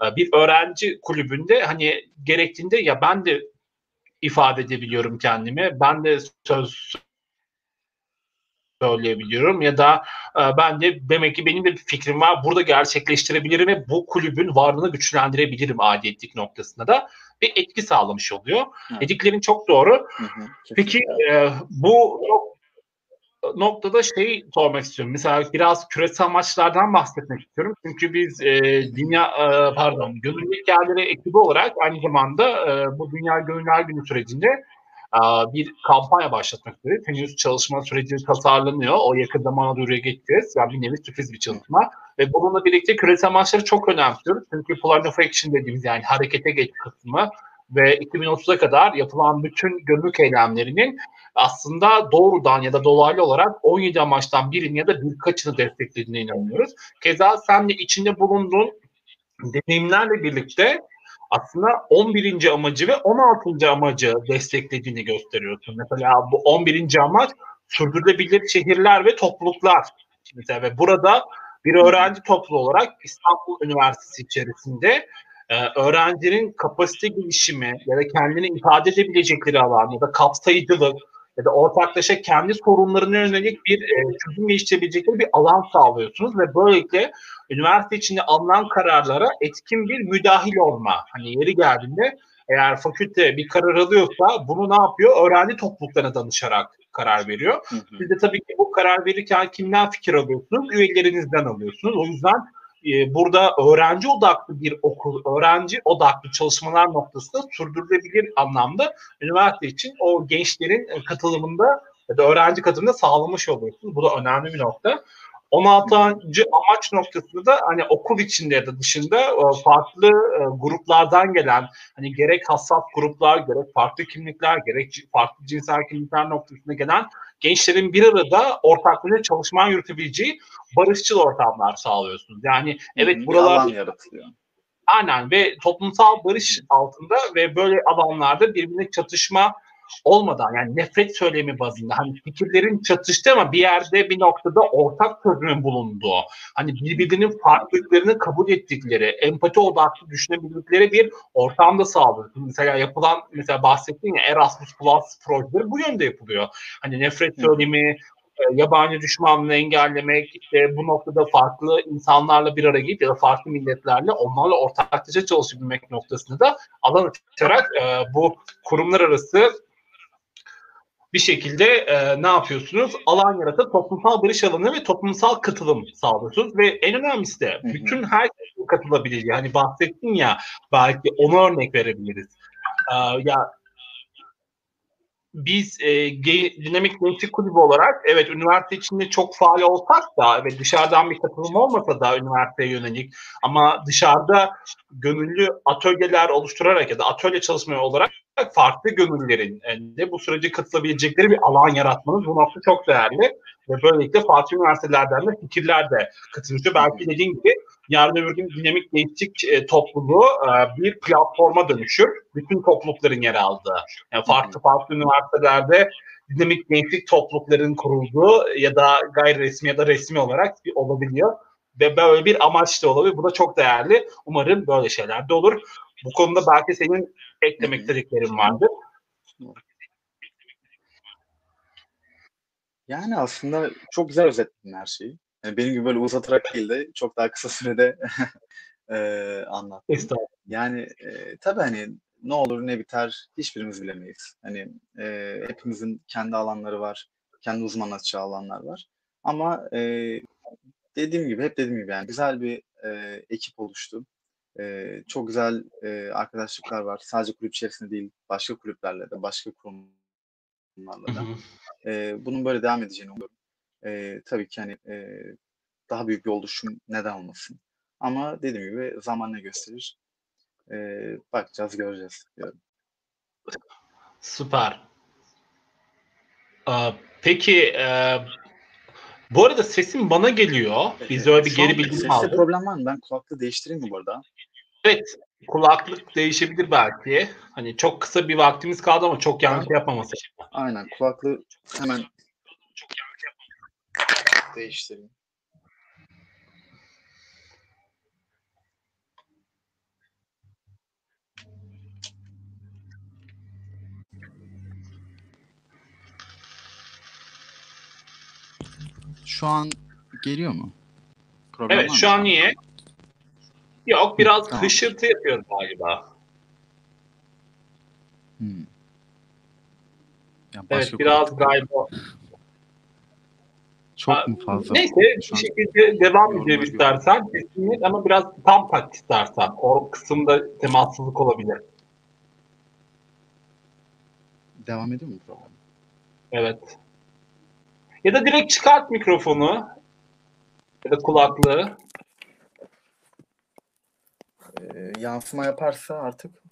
e, bir öğrenci kulübünde hani gerektiğinde ya ben de ifade edebiliyorum kendimi. Ben de söz söyleyebiliyorum ya da e, ben de demek ki benim de bir fikrim var. Burada gerçekleştirebilirim ve bu kulübün varlığını güçlendirebilirim adetlik noktasında da bir etki sağlamış oluyor. Evet. Dediklerin çok doğru. Hı hı, Peki e, bu noktada şey sormak istiyorum. Mesela biraz küresel maçlardan bahsetmek istiyorum. Çünkü biz e, dünya e, pardon gönüllü hikayeleri ekibi olarak aynı zamanda e, bu Dünya Gönüller Günü sürecinde bir kampanya başlatmak istedik. Henüz çalışma süreci tasarlanıyor. O yakın zamana duyuruya geçeceğiz. Yani bir nevi sürpriz bir çalışma. Ve bununla birlikte küresel maçları çok önemsiyoruz. Çünkü Plan of Action dediğimiz yani harekete geç kısmı ve 2030'a kadar yapılan bütün gönüllülük eylemlerinin aslında doğrudan ya da dolaylı olarak 17 amaçtan birini ya da birkaçını desteklediğine inanıyoruz. Keza sen de içinde bulunduğun deneyimlerle birlikte aslında 11. amacı ve 16. amacı desteklediğini gösteriyorsun. Mesela bu 11. amaç sürdürülebilir şehirler ve topluluklar. Mesela ve burada bir öğrenci topluluğu olarak İstanbul Üniversitesi içerisinde e, öğrencinin kapasite gelişimi ya da kendini ifade edebilecekleri alan ya da kapsayıcılık ya da ortaklaşa kendi sorunlarına yönelik bir e, çözüm geliştirebilecekleri bir alan sağlıyorsunuz ve böylelikle üniversite içinde alınan kararlara etkin bir müdahil olma. Hani yeri geldiğinde eğer fakülte bir karar alıyorsa bunu ne yapıyor? Öğrenci topluluklarına danışarak karar veriyor. Hı hı. Siz de tabii ki bu karar verirken kimden fikir alıyorsunuz? Üyelerinizden alıyorsunuz. O yüzden e, burada öğrenci odaklı bir okul, öğrenci odaklı çalışmalar noktasında sürdürülebilir anlamda üniversite için o gençlerin e, katılımında ya da öğrenci katılımında sağlamış oluyorsunuz. Bu da önemli bir nokta. 16. amaç noktasında da hani okul içinde ya da dışında e, farklı e, gruplardan gelen hani gerek hassas gruplar, gerek farklı kimlikler, gerek farklı cinsel kimlikler noktasında gelen gençlerin bir arada ortaklaşa çalışma yürütebileceği barışçıl ortamlar sağlıyorsunuz. Yani evet buralar alan yaratılıyor. Aynen ve toplumsal barış altında ve böyle alanlarda birbirine çatışma olmadan yani nefret söylemi bazında hani fikirlerin çatıştığı ama bir yerde bir noktada ortak çözümün bulunduğu hani birbirinin farklılıklarını kabul ettikleri empati odaklı düşünebildikleri bir ortamda sağlıyor. Mesela yapılan mesela bahsettiğim ya Erasmus Plus projeleri bu yönde yapılıyor. Hani nefret söylemi, e, yabancı düşmanlığı engellemek, işte bu noktada farklı insanlarla bir araya gelip ya da farklı milletlerle onlarla ortaklaşa çalışabilmek noktasında da alan açarak e, bu kurumlar arası bir şekilde e, ne yapıyorsunuz? Alan yaratıp toplumsal barış alanı ve toplumsal katılım sağlıyorsunuz ve en önemlisi de bütün herkes katılabilir. Yani bahsettin ya belki onu örnek verebiliriz. E, ya biz e, ge- dinamik gençlik kulübü olarak evet üniversite içinde çok faal olsak da ve dışarıdan bir katılım olmasa da üniversiteye yönelik ama dışarıda gönüllü atölyeler oluşturarak ya da atölye çalışmaya olarak farklı gönüllülerin e, de bu sürece katılabilecekleri bir alan yaratmanız bu nokta çok değerli ve böylelikle farklı üniversitelerden de fikirler de katılıyor. Belki dediğim gibi yarın öbür gün dinamik gençlik e, topluluğu e, bir platforma dönüşür. Bütün toplulukların yer aldığı. Yani farklı farklı üniversitelerde dinamik gençlik topluluklarının kurulduğu ya da gayri resmi ya da resmi olarak bir olabiliyor. Ve böyle bir amaç da olabilir. Bu da çok değerli. Umarım böyle şeyler de olur. Bu konuda belki senin eklemek istediklerin vardır. Yani aslında çok güzel özetledin her şeyi. Yani benim gibi böyle uzatarak değil de çok daha kısa sürede eee anlattın. Yani eee tabii hani ne olur ne biter hiçbirimiz bilemeyiz. Hani eee, hepimizin kendi alanları var, kendi uzmanlaşacağı alanlar var. Ama eee, dediğim gibi hep dediğim gibi yani güzel bir eee, ekip oluştu. Eee, çok güzel eee, arkadaşlıklar var. Sadece kulüp içerisinde değil, başka kulüplerle de, başka kurumlarla da. Eee, bunun böyle devam edeceğini umuyorum. Eee, tabii ki hani eee, daha büyük bir oluşum neden olmasın. Ama dediğim gibi zaman ne gösterir? Eee, bakacağız, göreceğiz diyorum. Süper. Aa, peki e, bu arada sesim bana geliyor. Biz öyle bir geri bildirim seste aldık. problem var mı? Ben kulaklığı değiştireyim mi bu arada? Evet, kulaklık değişebilir belki. Hani çok kısa bir vaktimiz kaldı ama çok yanlış yapmaması. Aynen kulaklığı hemen değiştireyim. Şu an geliyor mu? Problem Evet mı şu an iyi. Yok biraz Tamam. hışırtı yapıyor galiba. Hmm. Evet biraz galiba. çok Aa, mu fazla? Neyse bir şekilde devam edelim istersen. Kesinlikle ama biraz tam tak istersen. O kısımda temassızlık olabilir. devam ediyor mu program? Evet. Ya da direkt çıkart mikrofonu. Ya da kulaklığı. Ee, yansıma yaparsa artık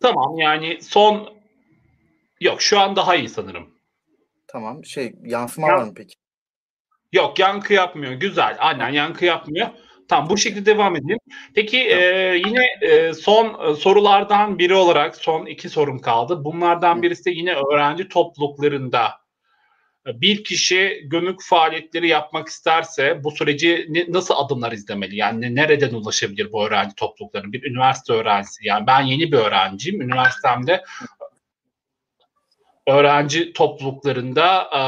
Tamam yani son yok şu an daha iyi sanırım. tamam. Şey yansıma Ya- var mı peki? Yok yankı yapmıyor. Güzel. Aynen yankı yapmıyor. Tamam bu şekilde devam edelim. Peki Tamam. e, yine e, son e, sorulardan biri olarak son iki sorum kaldı. Bunlardan birisi de yine öğrenci topluluklarında e, bir kişi gönüllü faaliyetleri yapmak isterse bu süreci ne- nasıl adımlar izlemeli? Yani nereden ulaşabilir bu öğrenci topluluklarına? Bir üniversite öğrencisi. Yani ben yeni bir öğrenciyim. Üniversitemde öğrenci topluluklarında e,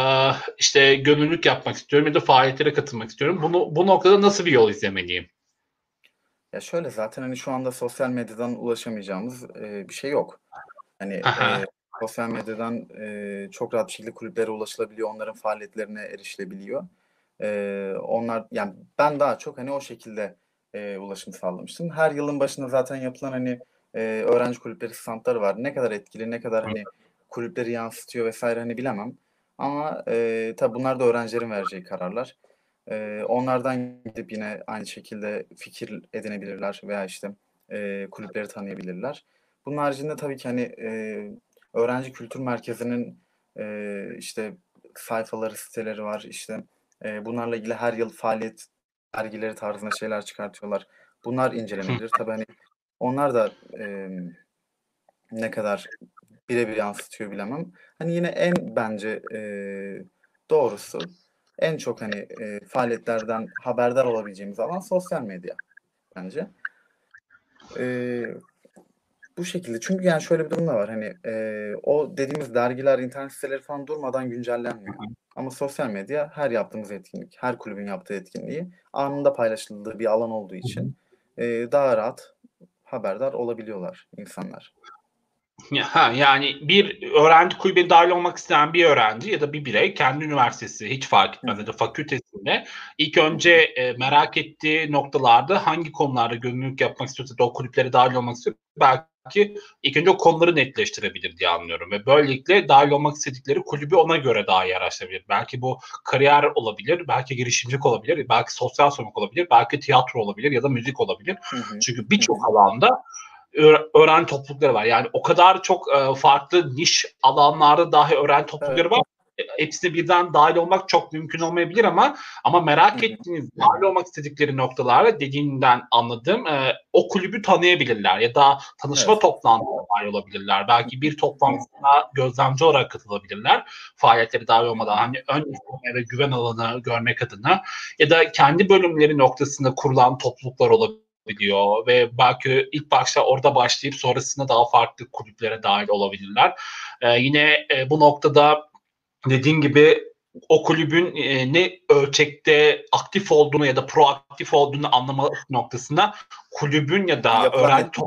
işte gönüllülük yapmak istiyorum ya da faaliyetlere katılmak istiyorum. Bunu bu noktada nasıl bir yol izlemeliyim? Ya şöyle zaten hani şu anda sosyal medyadan ulaşamayacağımız e, bir şey yok. Hani e, sosyal medyadan e, çok rahat bir şekilde kulüplere ulaşılabiliyor, onların faaliyetlerine erişilebiliyor. E, onlar yani ben daha çok hani o şekilde e, ulaşım sağlamıştım. Her yılın başında zaten yapılan hani e, öğrenci kulüpleri standları var. Ne kadar etkili, ne kadar hani kulüpleri yansıtıyor vesaire hani bilemem. Ama e, tabii bunlar da öğrencilerin vereceği kararlar. Ee, onlardan gidip yine aynı şekilde fikir edinebilirler veya işte e, kulüpleri tanıyabilirler. Bunun haricinde tabii ki hani e, öğrenci kültür merkezinin e, işte sayfaları, siteleri var. İşte e, bunlarla ilgili her yıl faaliyet dergileri tarzında şeyler çıkartıyorlar. Bunlar incelenebilir. Tabii hani onlar da e, ne kadar birebir yansıtıyor bilemem. Hani yine en bence e, doğrusu en çok hani e, faaliyetlerden haberdar olabileceğimiz alan sosyal medya bence. E, bu şekilde çünkü yani şöyle bir durum da var hani e, o dediğimiz dergiler, internet siteleri falan durmadan güncellenmiyor. Ama sosyal medya her yaptığımız etkinlik, her kulübün yaptığı etkinliği anında paylaşıldığı bir alan olduğu için e, daha rahat haberdar olabiliyorlar insanlar. Ha, yani bir öğrenci kulübüne dahil olmak isteyen bir öğrenci ya da bir birey kendi üniversitesi hiç fark etmez ya da fakültesinde ilk önce e, merak ettiği noktalarda hangi konularda gönüllülük yapmak istiyorsa da o kulüplere dahil olmak istiyor belki ilk önce o konuları netleştirebilir diye anlıyorum ve böylelikle dahil olmak istedikleri kulübü ona göre daha iyi araştırabilir. Belki bu kariyer olabilir, belki girişimcilik olabilir, belki sosyal sorumluluk olabilir, belki tiyatro olabilir ya da müzik olabilir. Hı hı. Çünkü birçok alanda öğ- öğrenci toplulukları var. Yani o kadar çok e, farklı niş alanlarda dahi öğrenci toplulukları var. E, Hepsine birden dahil olmak çok mümkün olmayabilir ama ama merak ettiğiniz, dahil olmak istedikleri noktalarda dediğinden anladığım e, o kulübü tanıyabilirler ya da tanışma Evet. toplantısına dahil olabilirler. Belki bir toplantısına gözlemci olarak katılabilirler. Faaliyetleri dahil olmadan hani ön ve güven alanı görmek adına ya da kendi bölümleri noktasında kurulan topluluklar olabilir biliyor ve belki ilk başta orada başlayıp sonrasında daha farklı kulüplere dahil olabilirler. Ee, yine e, bu noktada dediğim gibi o kulübün e, ne ölçekte aktif olduğunu ya da proaktif olduğunu anlama noktasında kulübün ya da Yapılan öğrenci.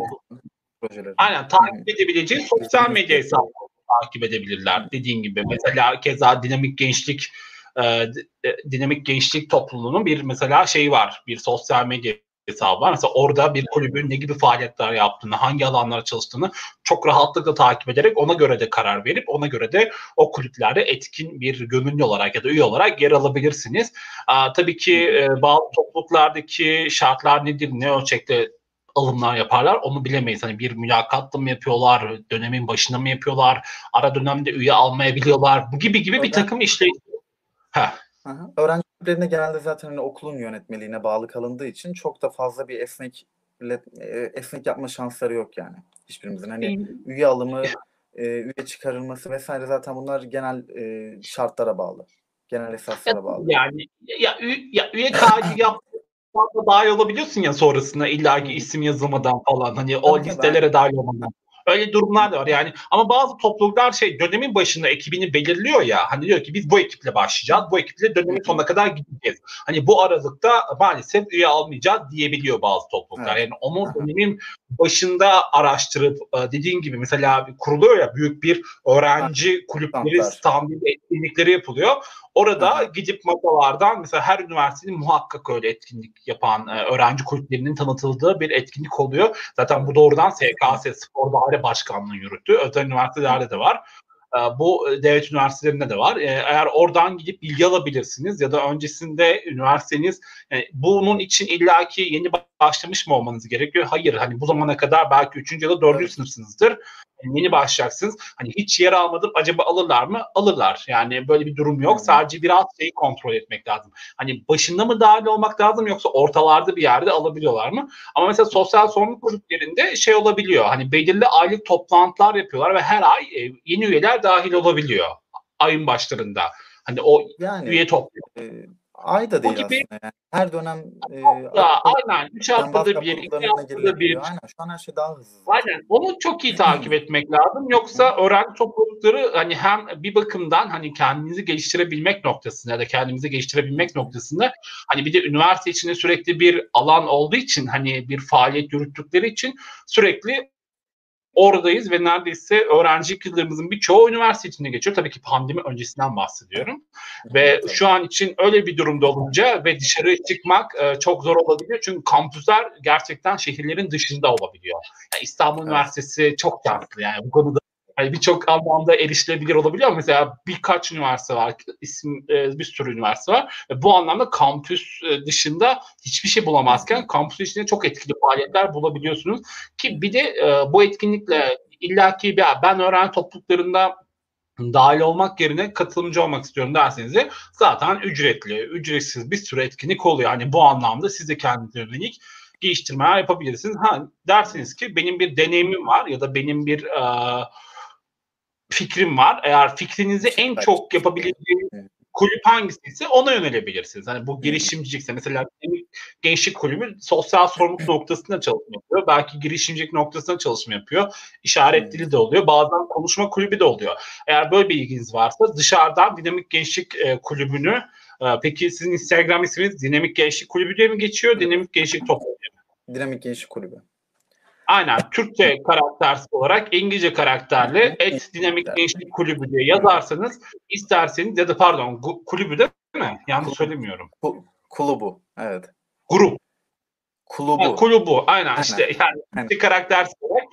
Aynen takip edebileceği sosyal medya hesaplarını takip edebilirler. Dediğin gibi mesela keza dinamik gençlik e, e, dinamik gençlik topluluğunun bir mesela şeyi var. Bir sosyal medya hesabı var. Mesela orada bir kulübün ne gibi faaliyetler yaptığını, hangi alanlara çalıştığını çok rahatlıkla takip ederek ona göre de karar verip ona göre de o kulüplerde etkin bir gönüllü olarak ya da üye olarak yer alabilirsiniz. Aa, tabii ki e, bazı topluluklardaki şartlar nedir, ne ölçekte alımlar yaparlar onu bilemeyiz. Hani bir mülakatla mı yapıyorlar, dönemin başında mı yapıyorlar, ara dönemde üye almayabiliyorlar. Bu gibi gibi bir takım işleyiş. Heh. Hı hı. Öğrenci genelde zaten hani okulun yönetmeliğine bağlı kalındığı için çok da fazla bir esnek e, esnek yapma şansları yok yani hiçbirimizin. Hani üye alımı, e, üye çıkarılması vesaire zaten bunlar genel e, şartlara bağlı. Genel esaslara bağlı. Yani ya, ü- ya üye kaydı yaptığında dahil olabiliyorsun ya sonrasında illaki isim yazılmadan falan hani o Tabii listelere dahil olmadan. Öyle durumlar da var yani. Ama bazı topluluklar şey dönemin başında ekibini belirliyor ya. Hani diyor ki biz bu ekiple başlayacağız. Bu ekiple dönemin sonuna kadar gideceğiz. Hani bu aralıkta maalesef üye almayacağız diyebiliyor bazı topluluklar. Evet. Yani onu dönemin başında araştırıp e, dediğin gibi mesela bir kuruluyor ya büyük bir öğrenci kulüpleri, standı etkinlikleri yapılıyor. Orada Hı hı. gidip masalardan mesela her üniversitenin muhakkak öyle etkinlik yapan e, öğrenci kulüplerinin tanıtıldığı bir etkinlik oluyor. Zaten bu doğrudan SKS Spor Daire Başkanlığı yürüttü. Özel üniversitelerde de var. E, Bu e, devlet üniversitelerinde de var. E, Eğer oradan gidip bilgi alabilirsiniz ya da öncesinde üniversiteniz e, bunun için illaki yeni başlamış mı olmanız gerekiyor? Hayır. Hani bu zamana kadar belki 3. ya da 4. Evet. sınıfsınızdır. Yeni başlayacaksınız. Hani hiç yer almadım. Acaba alırlar mı? Alırlar. Yani böyle bir durum yok. Sadece biraz şeyi kontrol etmek lazım. Hani başında mı dahil olmak lazım yoksa ortalarda bir yerde alabiliyorlar mı? Ama mesela sosyal sorumluluk kulüplerinde şey olabiliyor. Hani belirli aylık toplantılar yapıyorlar ve her ay e, yeni üyeler dahil olabiliyor. Ayın başlarında. Hani o Yani üye top e, ay da değil gibi- aslında. Yani her dönem e, aktif- aynen 3 temas haftada bir, 2 raporlarına haftada bir. Aynen şu an her şey daha hızlı. Aynen. Onu çok iyi takip etmek lazım. Yoksa öğrenci toplulukları hani hem bir bakımdan hani kendinizi geliştirebilmek noktasında ya da kendimizi geliştirebilmek noktasında hani bir de üniversite içinde sürekli bir alan olduğu için hani bir faaliyet yürüttükleri için sürekli oradayız ve neredeyse öğrenci yıllarımızın birçoğu üniversite içinde geçiyor. Tabii ki pandemi öncesinden bahsediyorum. Ve şu an için öyle bir durumda olunca ve dışarı çıkmak e, çok zor olabiliyor. Çünkü kampüsler gerçekten şehirlerin dışında olabiliyor. Yani İstanbul Evet. Üniversitesi çok şanslı yani bu konuda. Hani birçok anlamda erişilebilir olabiliyor ama mesela birkaç üniversite var, isim e, bir sürü üniversite var bu anlamda kampüs e, dışında hiçbir şey bulamazken kampüs içinde çok etkili faaliyetler bulabiliyorsunuz ki bir de e, bu etkinlikle illaki bir ben öğrenci topluluklarında dahil olmak yerine katılımcı olmak istiyorum derseniz de zaten ücretli, ücretsiz bir sürü etkinlik oluyor. Yani bu anlamda siz de kendinize yönelik geliştirmeler yapabilirsiniz. Ha dersiniz ki benim bir deneyimim var ya da benim bir e, fikrim var. Eğer fikrinizi en çok yapabileceğiniz kulüp hangisiyse ona yönelebilirsiniz. Hani bu girişimcilikse mesela gençlik kulübü sosyal sorumluluk noktasında çalışma yapıyor. Belki girişimcilik noktasında çalışma yapıyor. İşaret dili de oluyor. Bazen konuşma kulübü de oluyor. Eğer böyle bir ilginiz varsa dışarıdan Dinamik Gençlik e, Kulübü'nü e, peki sizin Instagram isminiz Dinamik Gençlik Kulübü diye mi geçiyor? Dinamik Gençlik Topluluğu. Dinamik Gençlik Kulübü. Aynen Türkçe karaktersiz olarak İngilizce karakterli et dinamik gençlik kulübü diye yazarsanız isterseniz ya da pardon kulübü de değil mi? Yanlış Kulübü. söylemiyorum. Ku- Kulubu. Evet. Grup. Kulubu. Ha, kulübü. Aynen, Aynen. işte yani Aynen. bir olarak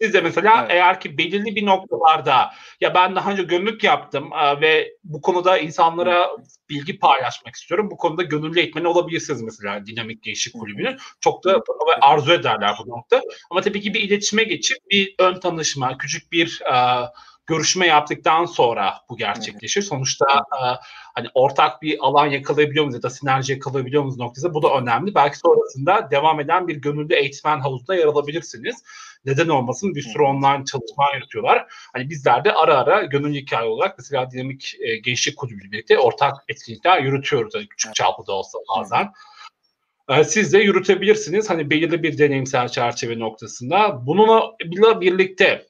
siz de mesela Evet. eğer ki belirli bir noktalarda ya ben daha önce gönüllülük yaptım e, ve bu konuda insanlara bilgi paylaşmak istiyorum. Bu konuda gönüllü eğitmeni olabilirsiniz mesela Dinamik Hı hı. Kulübü'nün. Çok da ve arzu ederler bu nokta. Ama tabii ki bir iletişime geçip bir ön tanışma, küçük bir e, görüşme yaptıktan sonra bu gerçekleşir. Sonuçta e, hani ortak bir alan yakalayabiliyor muyuz ya da sinerji yakalayabiliyor muyuz noktası bu da önemli. Belki sonrasında devam eden bir gönüllü eğitmen havuzunda yer alabilirsiniz. Neden olmasın bir sürü online çalışma yürütüyorlar. Hani bizler de ara ara gönüllü hikaye olarak mesela Dinamik e, Gençlik Kulübü birlikte ortak etkinlikler yürütüyoruz. Hani küçük çaplı da olsa bazen. E, Siz de yürütebilirsiniz hani belirli bir deneyimsel çerçeve noktasında. Bununla birlikte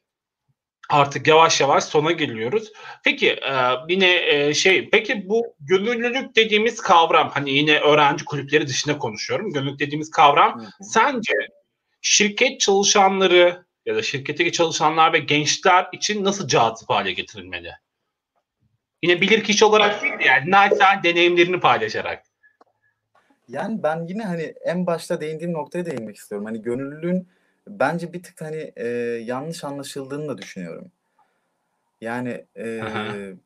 artık yavaş yavaş sona geliyoruz. Peki e, yine e, şey peki bu gönüllülük dediğimiz kavram hani yine öğrenci kulüpleri dışında konuşuyorum. Gönüllülük dediğimiz kavram Hı hı. sence şirket çalışanları ya da şirketteki çalışanlar ve gençler için nasıl cazip hale getirilmeli? Yine bilir kişi olarak değil de yani naçizane deneyimlerini paylaşarak. Yani ben yine hani en başta değindiğim noktaya değinmek istiyorum. Hani gönüllülüğün bence bir tık hani e, yanlış anlaşıldığını da düşünüyorum. Yani Hı hı.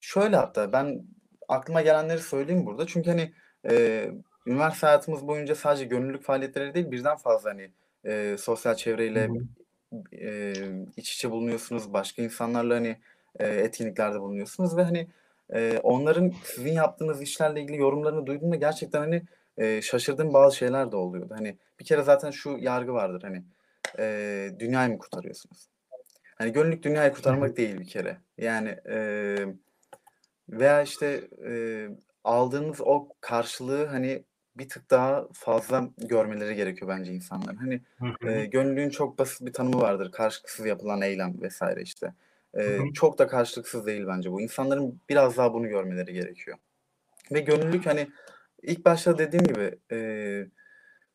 şöyle hatta ben aklıma gelenleri söyleyeyim burada. Çünkü hani e, üniversite hayatımız boyunca sadece gönüllülük faaliyetleri değil birden fazla hani e, sosyal çevreyle e, iç içe bulunuyorsunuz. Başka insanlarla hani e, etkinliklerde bulunuyorsunuz ve hani e, onların sizin yaptığınız işlerle ilgili yorumlarını duyduğumda gerçekten hani e, şaşırdığım bazı şeyler de oluyordu. Hani bir kere zaten şu yargı vardır hani e, dünyayı mı kurtarıyorsunuz? Hani gönüllülük dünyayı kurtarmak değil bir kere. Yani e, veya işte e, aldığınız o karşılığı hani bir tık daha fazla görmeleri gerekiyor bence insanların. Hani e, gönüllülüğün çok basit bir tanımı vardır. Karşılıksız yapılan eylem vesaire işte. E, çok da karşılıksız değil bence bu. İnsanların biraz daha bunu görmeleri gerekiyor. Ve gönüllülük hani ilk başta dediğim gibi e,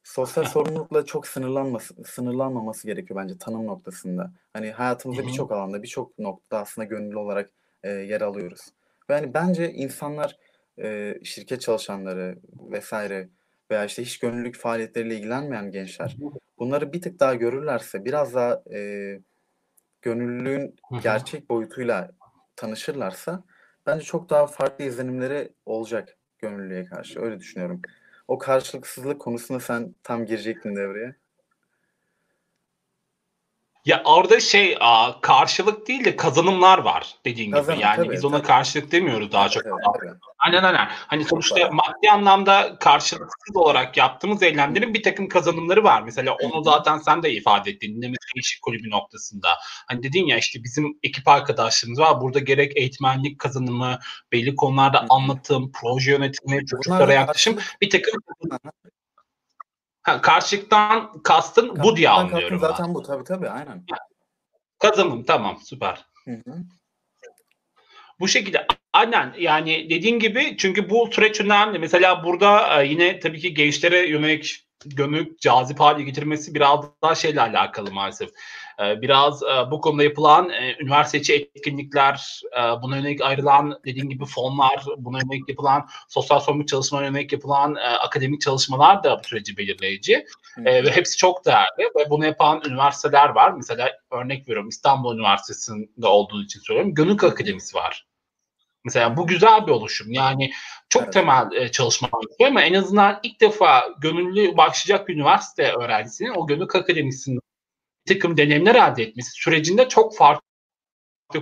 sosyal sorumlulukla çok sınırlanması, sınırlanmaması gerekiyor bence tanım noktasında. Hani hayatımızda birçok alanda, birçok noktada aslında gönüllü olarak e, yer alıyoruz. Ve hani bence insanlar e, şirket çalışanları vesaire veya işte hiç gönüllülük faaliyetleriyle ilgilenmeyen gençler bunları bir tık daha görürlerse biraz daha e, gönüllülüğün gerçek boyutuyla tanışırlarsa bence çok daha farklı izlenimleri olacak gönüllülüğe karşı. Öyle düşünüyorum. O karşılıksızlık konusunda sen tam girecektin devreye. Ya orada şey a, karşılık değil de kazanımlar var dediğin Kazanım, gibi. Yani tabii, biz ona tabii. karşılık demiyoruz daha çok. Evet, evet. Aynen aynen. Hani sonuçta maddi anlamda karşılıksız olarak yaptığımız eylemlerin bir takım kazanımları var. Mesela onu zaten sen de ifade ettin. Dinlemek Değişik Kulübü noktasında. Hani dedin ya işte bizim ekip arkadaşlarımız var. Burada gerek eğitmenlik kazanımı, belli konularda anlatım, proje yönetimi, çocuklara yaklaşım bir takım ha, karşılıktan kastın bu diye Karşılıktan anlıyorum kastım ben. Zaten bu tabii tabii aynen. Kazanım tamam süper. Hı hı. Bu şekilde aynen yani dediğin gibi çünkü bu süreç önemli. Mesela burada e, yine tabii ki gençlere yönelik gönüllük cazip hale getirmesi biraz daha şeyle alakalı maalesef. E, Biraz e, bu konuda yapılan e, üniversite içi etkinlikler, e, buna yönelik ayrılan dediğin gibi fonlar, buna yönelik yapılan sosyal sorumluluk çalışmalarına yönelik yapılan akademik çalışmalar da bu süreci belirleyici. Hı. ve hepsi çok değerli ve bunu yapan üniversiteler var. Mesela örnek veriyorum İstanbul Üniversitesi'nde olduğu için söylüyorum. Gönüllük Akademisi var. Mesela bu güzel bir oluşum. Yani çok Evet. temel e, çalışmalar ama en azından ilk defa gönüllü başlayacak bir üniversite öğrencisinin o gönüllük akademisinin takım deneyimler elde etmesi sürecinde çok farklı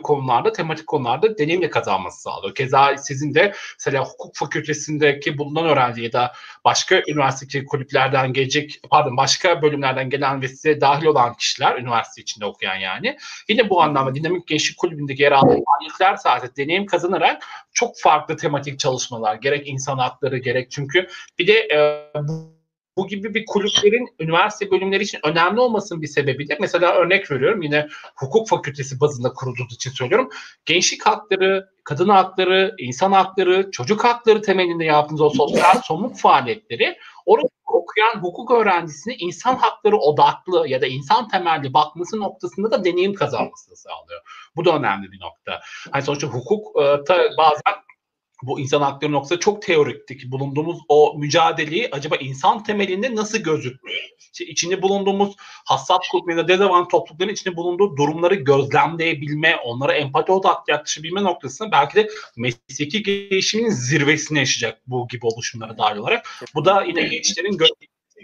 konularda, tematik konularda deneyimle kazanması sağlıyor. Keza sizin de mesela hukuk fakültesindeki bulunan öğrenci ya da başka üniversitedeki kulüplerden gelecek, pardon başka bölümlerden gelen ve size dahil olan kişiler, üniversite içinde okuyan yani, yine bu anlamda Dinamik Gençlik Kulübü'ndeki yer alan faaliyetler sayesinde deneyim kazanarak çok farklı tematik çalışmalar, gerek insan hakları gerek çünkü bir de e, bu bu gibi bir kulüplerin üniversite bölümleri için önemli olmasının bir sebebi de mesela örnek veriyorum yine hukuk fakültesi bazında kurulduğu için söylüyorum. Gençlik hakları, kadın hakları, insan hakları, çocuk hakları temelinde yaptığınız o sosyal somut faaliyetleri orada okuyan hukuk öğrencisine insan hakları odaklı ya da insan temelli bakması noktasında da deneyim kazanmasını sağlıyor. Bu da önemli bir nokta. Hani sonuçta hukuk e, bazen bu insan hakları noktası çok teoriktik. Bulunduğumuz o mücadeleyi acaba insan temelinde nasıl gözüküyor? İşte içinde bulunduğumuz hassas grup ya da dezavantajlı toplulukların içinde bulunduğu durumları gözlemleyebilme, onlara empati odaklı yaklaşabilme noktasında belki de mesleki gelişimin zirvesine yaşayacak bu gibi oluşumlara dahil olarak. Bu da yine gençlerin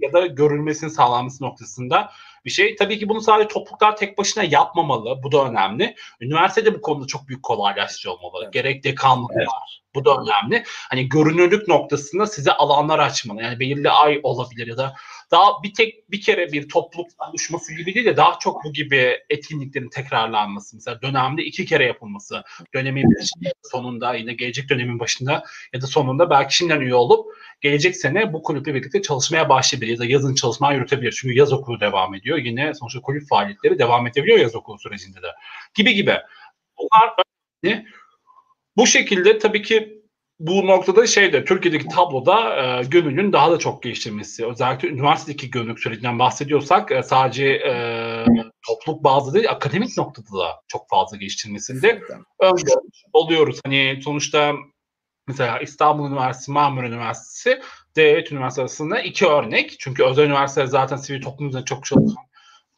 ya da görülmesinin sağlanması noktasında bir şey. Tabii ki bunu sadece topluluklar tek başına yapmamalı. Bu da önemli. Üniversite de bu konuda çok büyük kolaylaştırıcı olmalı. Evet. Gerek dekanlıklar. Bu da önemli. Hani görünürlük noktasında size alanlar açmalı. Yani belirli ay olabilir ya da daha bir tek bir kere bir topluluk oluşması gibi değil de daha çok bu gibi etkinliklerin tekrarlanması. Mesela dönemde iki kere yapılması. Dönemin başında, sonunda yine gelecek dönemin başında ya da sonunda belki şimdiden üye olup gelecek sene bu kulüple birlikte çalışmaya başlayabilir ya da yazın çalışma yürütebilir. Çünkü yaz okulu devam ediyor. Yine sonuçta kulüp faaliyetleri devam edebiliyor yaz okulu sürecinde de. Gibi gibi. Bunlar önemli. Bu şekilde tabii ki bu noktada şeyde Türkiye'deki tabloda e, gönüllünün daha da çok geliştirmesi. Özellikle üniversitedeki gönüllülük sürecinden bahsediyorsak e, sadece e, topluluk bazlı değil akademik noktada da çok fazla geliştirmesinde önde oluyoruz. Hani sonuçta mesela İstanbul Üniversitesi, Marmara Üniversitesi, devlet üniversitesi arasında iki örnek. Çünkü özel üniversiteler zaten sivil toplum üzerine çok çalışan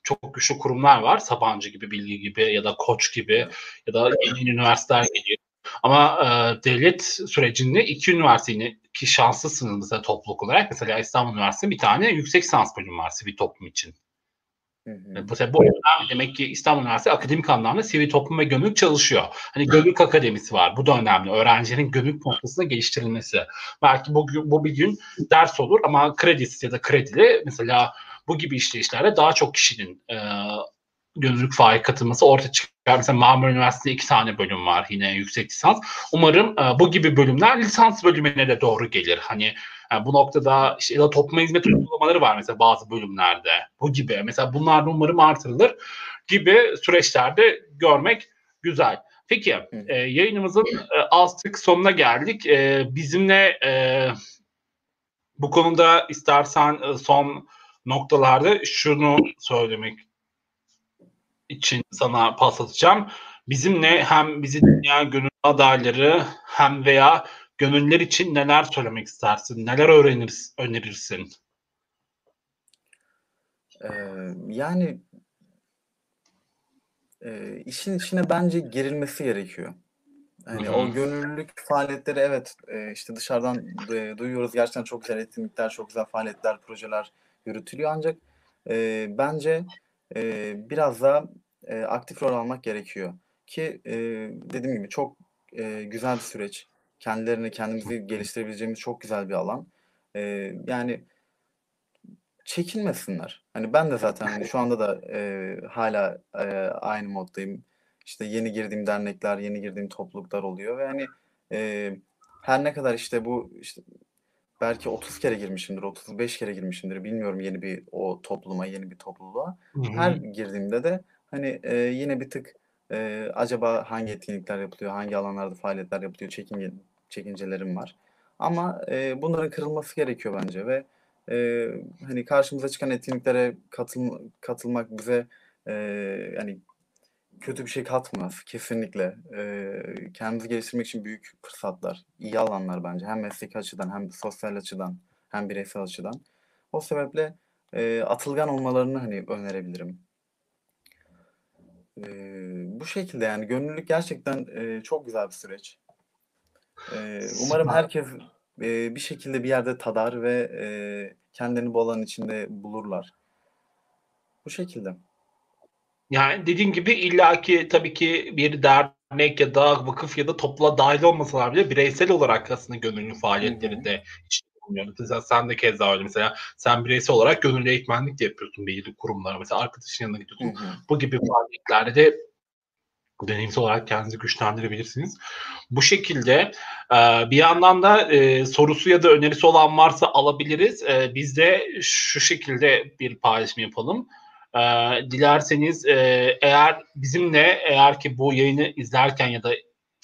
çok güçlü kurumlar var. Sabancı gibi, Bilgi gibi ya da Koç gibi ya da yeni üniversiteler geliyor. Ama e, devlet sürecinde iki üniversite yine ki şanslısınız mesela topluluk olarak. Mesela İstanbul Üniversitesi bir tane yüksek lisans bölümü var sivil toplum için. Hı hı. Mesela bu önemli. Demek ki İstanbul Üniversitesi akademik anlamda sivil toplum ve gönüllülük çalışıyor. Hani gönüllülük akademisi var. Bu da önemli. Öğrencilerin gönüllülük noktasında geliştirilmesi. Belki bu, bu bir gün ders olur ama kredisiz ya da kredili mesela bu gibi işleyişlerde daha çok kişinin e, gönüllülük faali katılması ortaya çıkıyor Mesela Marmara Üniversitesi'nde iki tane bölüm var yine yüksek lisans. Umarım e, bu gibi bölümler lisans bölümüne de doğru gelir. Hani yani bu noktada işte ya topluma hizmet uygulamaları var mesela bazı bölümlerde. Bu gibi. Mesela bunlar da umarım artırılır gibi süreçlerde görmek güzel. Peki e, yayınımızın e, artık sonuna geldik. E, bizimle e, bu konuda istersen e, son noktalarda şunu söylemek için sana pas atacağım. Bizimle hem bizi dünya gönül adayları hem veya gönüller için neler söylemek istersin? Neler öğrenir, önerirsin? Ee, yani e, işin içine bence girilmesi gerekiyor. Hani o gönüllülük faaliyetleri evet e, işte dışarıdan e, duyuyoruz gerçekten çok güzel etkinlikler, çok güzel faaliyetler, projeler yürütülüyor ancak e, bence e, biraz daha e, aktif rol almak gerekiyor. Ki e, dediğim gibi çok e, güzel bir süreç. Kendilerini, kendimizi geliştirebileceğimiz çok güzel bir alan. E, yani çekinmesinler. Hani ben de zaten hani şu anda da e, hala e, aynı moddayım. İşte yeni girdiğim dernekler, yeni girdiğim topluluklar oluyor ve hani e, her ne kadar işte bu işte belki 30 kere girmişimdir, 35 kere girmişimdir. Bilmiyorum yeni bir o topluma, yeni bir topluluğa. Hı-hı. Her girdiğimde de hani e, yine bir tık e, acaba hangi etkinlikler yapılıyor, hangi alanlarda faaliyetler yapılıyor çekince, çekincelerim var. Ama e, bunların kırılması gerekiyor bence ve e, hani karşımıza çıkan etkinliklere katıl, katılmak bize e, yani kötü bir şey katmaz kesinlikle. E, kendimizi geliştirmek için büyük fırsatlar, iyi alanlar bence. Hem mesleki açıdan hem sosyal açıdan hem bireysel açıdan. O sebeple e, atılgan olmalarını hani önerebilirim. E, bu şekilde yani gönüllülük gerçekten e, çok güzel bir süreç. E, umarım herkes e, bir şekilde bir yerde tadar ve e, kendilerini bu alanın içinde bulurlar. Bu şekilde. Yani dediğim gibi illaki tabii ki bir dernek ya da vakıf ya da topluluğa dahil olmasalar bile bireysel olarak aslında gönüllü faaliyetlerinde içinde bulunuyoruz. Mesela sen de keza öyle mesela sen bireysel olarak gönüllü eğitmenlik de yapıyorsun belirli kurumlara. Mesela arkadaşın yanına gidiyorsun. Hı hı. Bu gibi faaliyetlerde de deneyimsel olarak kendinizi güçlendirebilirsiniz. Bu şekilde bir yandan da sorusu ya da önerisi olan varsa alabiliriz. Biz de şu şekilde bir paylaşım yapalım. Dilerseniz eğer bizimle eğer ki bu yayını izlerken ya da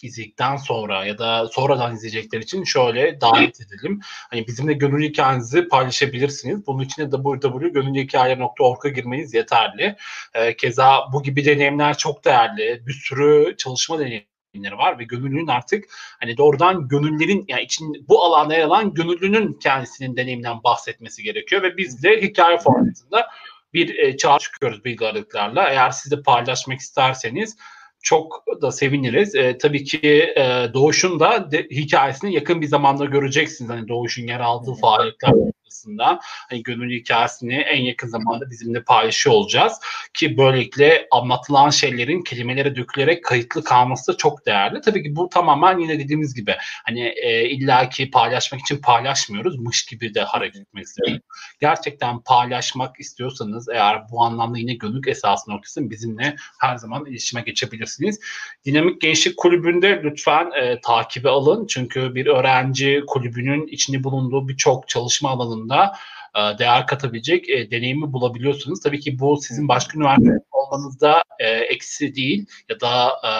izledikten sonra ya da sonradan izleyecekler için şöyle davet edelim. Hani bizimle gönül hikayenizi paylaşabilirsiniz. Bunun için de www.gönülhikayeler.org'a girmeniz yeterli. Ee, keza bu gibi deneyimler çok değerli. Bir sürü çalışma deneyimleri var ve gönüllünün artık hani doğrudan gönüllerin yani için bu alanda yer alan gönüllünün kendisinin deneyiminden bahsetmesi gerekiyor ve biz de hikaye formatında bir e, çağrı çıkıyoruz bilgi aralıklarla. Eğer siz de paylaşmak isterseniz çok da seviniriz. E, tabii ki e, Doğuş'un da de, hikayesini yakın bir zamanda göreceksiniz. Hani Doğuş'un yer aldığı faaliyetler arasında hani gönül hikayesini en yakın zamanda bizimle paylaşıyor olacağız. Ki böylelikle anlatılan şeylerin kelimelere dökülerek kayıtlı kalması da çok değerli. Tabii ki bu tamamen yine dediğimiz gibi hani e, illaki paylaşmak için paylaşmıyoruz. Mış gibi de hareket etmek istiyoruz. Gerçekten paylaşmak istiyorsanız eğer bu anlamda yine gönül esası noktasında bizimle her zaman iletişime geçebilirsiniz. Dinamik Gençlik Kulübü'nde lütfen e, takibi alın. Çünkü bir öğrenci kulübünün içinde bulunduğu birçok çalışma alanında alanında e, değer katabilecek e, deneyimi bulabiliyorsunuz. Tabii ki bu sizin başka üniversite olmanızda e, eksi değil ya da e,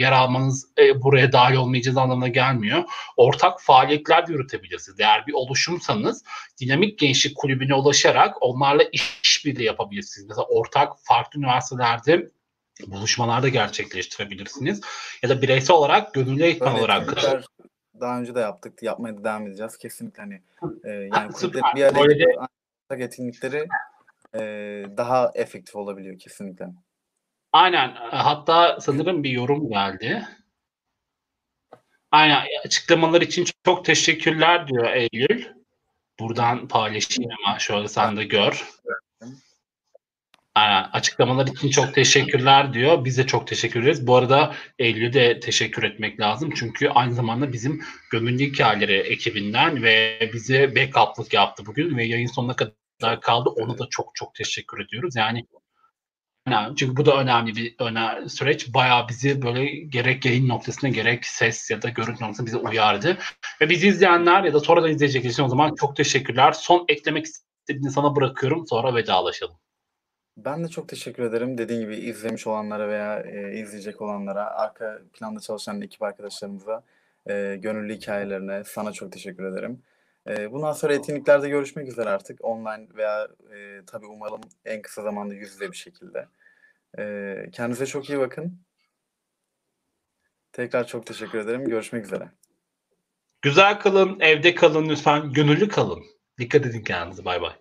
yer almanız e, buraya dahil olmayacağız anlamına gelmiyor. Ortak faaliyetler de yürütebilirsiniz. Eğer bir oluşumsanız dinamik gençlik kulübüne ulaşarak onlarla işbirliği yapabilirsiniz. Mesela ortak farklı üniversitelerde buluşmalarda gerçekleştirebilirsiniz. Ya da bireysel olarak gönüllü eğitmen olarak daha önce de yaptık. Yapmaya da devam edeceğiz. Kesinlikle hani e, yani kulüplerin bir araya etkinlikleri e, daha efektif olabiliyor kesinlikle. Aynen. Hatta sanırım bir yorum geldi. Aynen. Açıklamalar için çok teşekkürler diyor Eylül. Buradan paylaşayım ama şöyle sen de gör. Evet. Açıklamalar için çok teşekkürler diyor. Biz de çok teşekkür ederiz. Bu arada Eylül'e de teşekkür etmek lazım. Çünkü aynı zamanda bizim Gönüllü Hikayeleri ekibinden ve bize backup'lık yaptı bugün ve yayın sonuna kadar kaldı. Ona da çok çok teşekkür ediyoruz. Yani önemli. Çünkü bu da önemli bir öne, süreç. Bayağı bizi böyle gerek yayın noktasında gerek ses ya da görüntü noktasında bizi uyardı. Ve bizi izleyenler ya da sonradan izleyecekler için o zaman çok teşekkürler. Son eklemek istediğini sana bırakıyorum. Sonra vedalaşalım. Ben de çok teşekkür ederim. Dediğim gibi izlemiş olanlara veya e, izleyecek olanlara, arka planda çalışan ekip arkadaşlarımıza, e, gönüllü hikayelerine sana çok teşekkür ederim. E, bundan sonra etkinliklerde görüşmek üzere artık. Online veya e, tabii umarım en kısa zamanda yüz yüze bir şekilde. E, kendinize çok iyi bakın. Tekrar çok teşekkür ederim. Görüşmek üzere. Güzel kalın, evde kalın lütfen. Gönüllü kalın. Dikkat edin kendinize. Bay bay.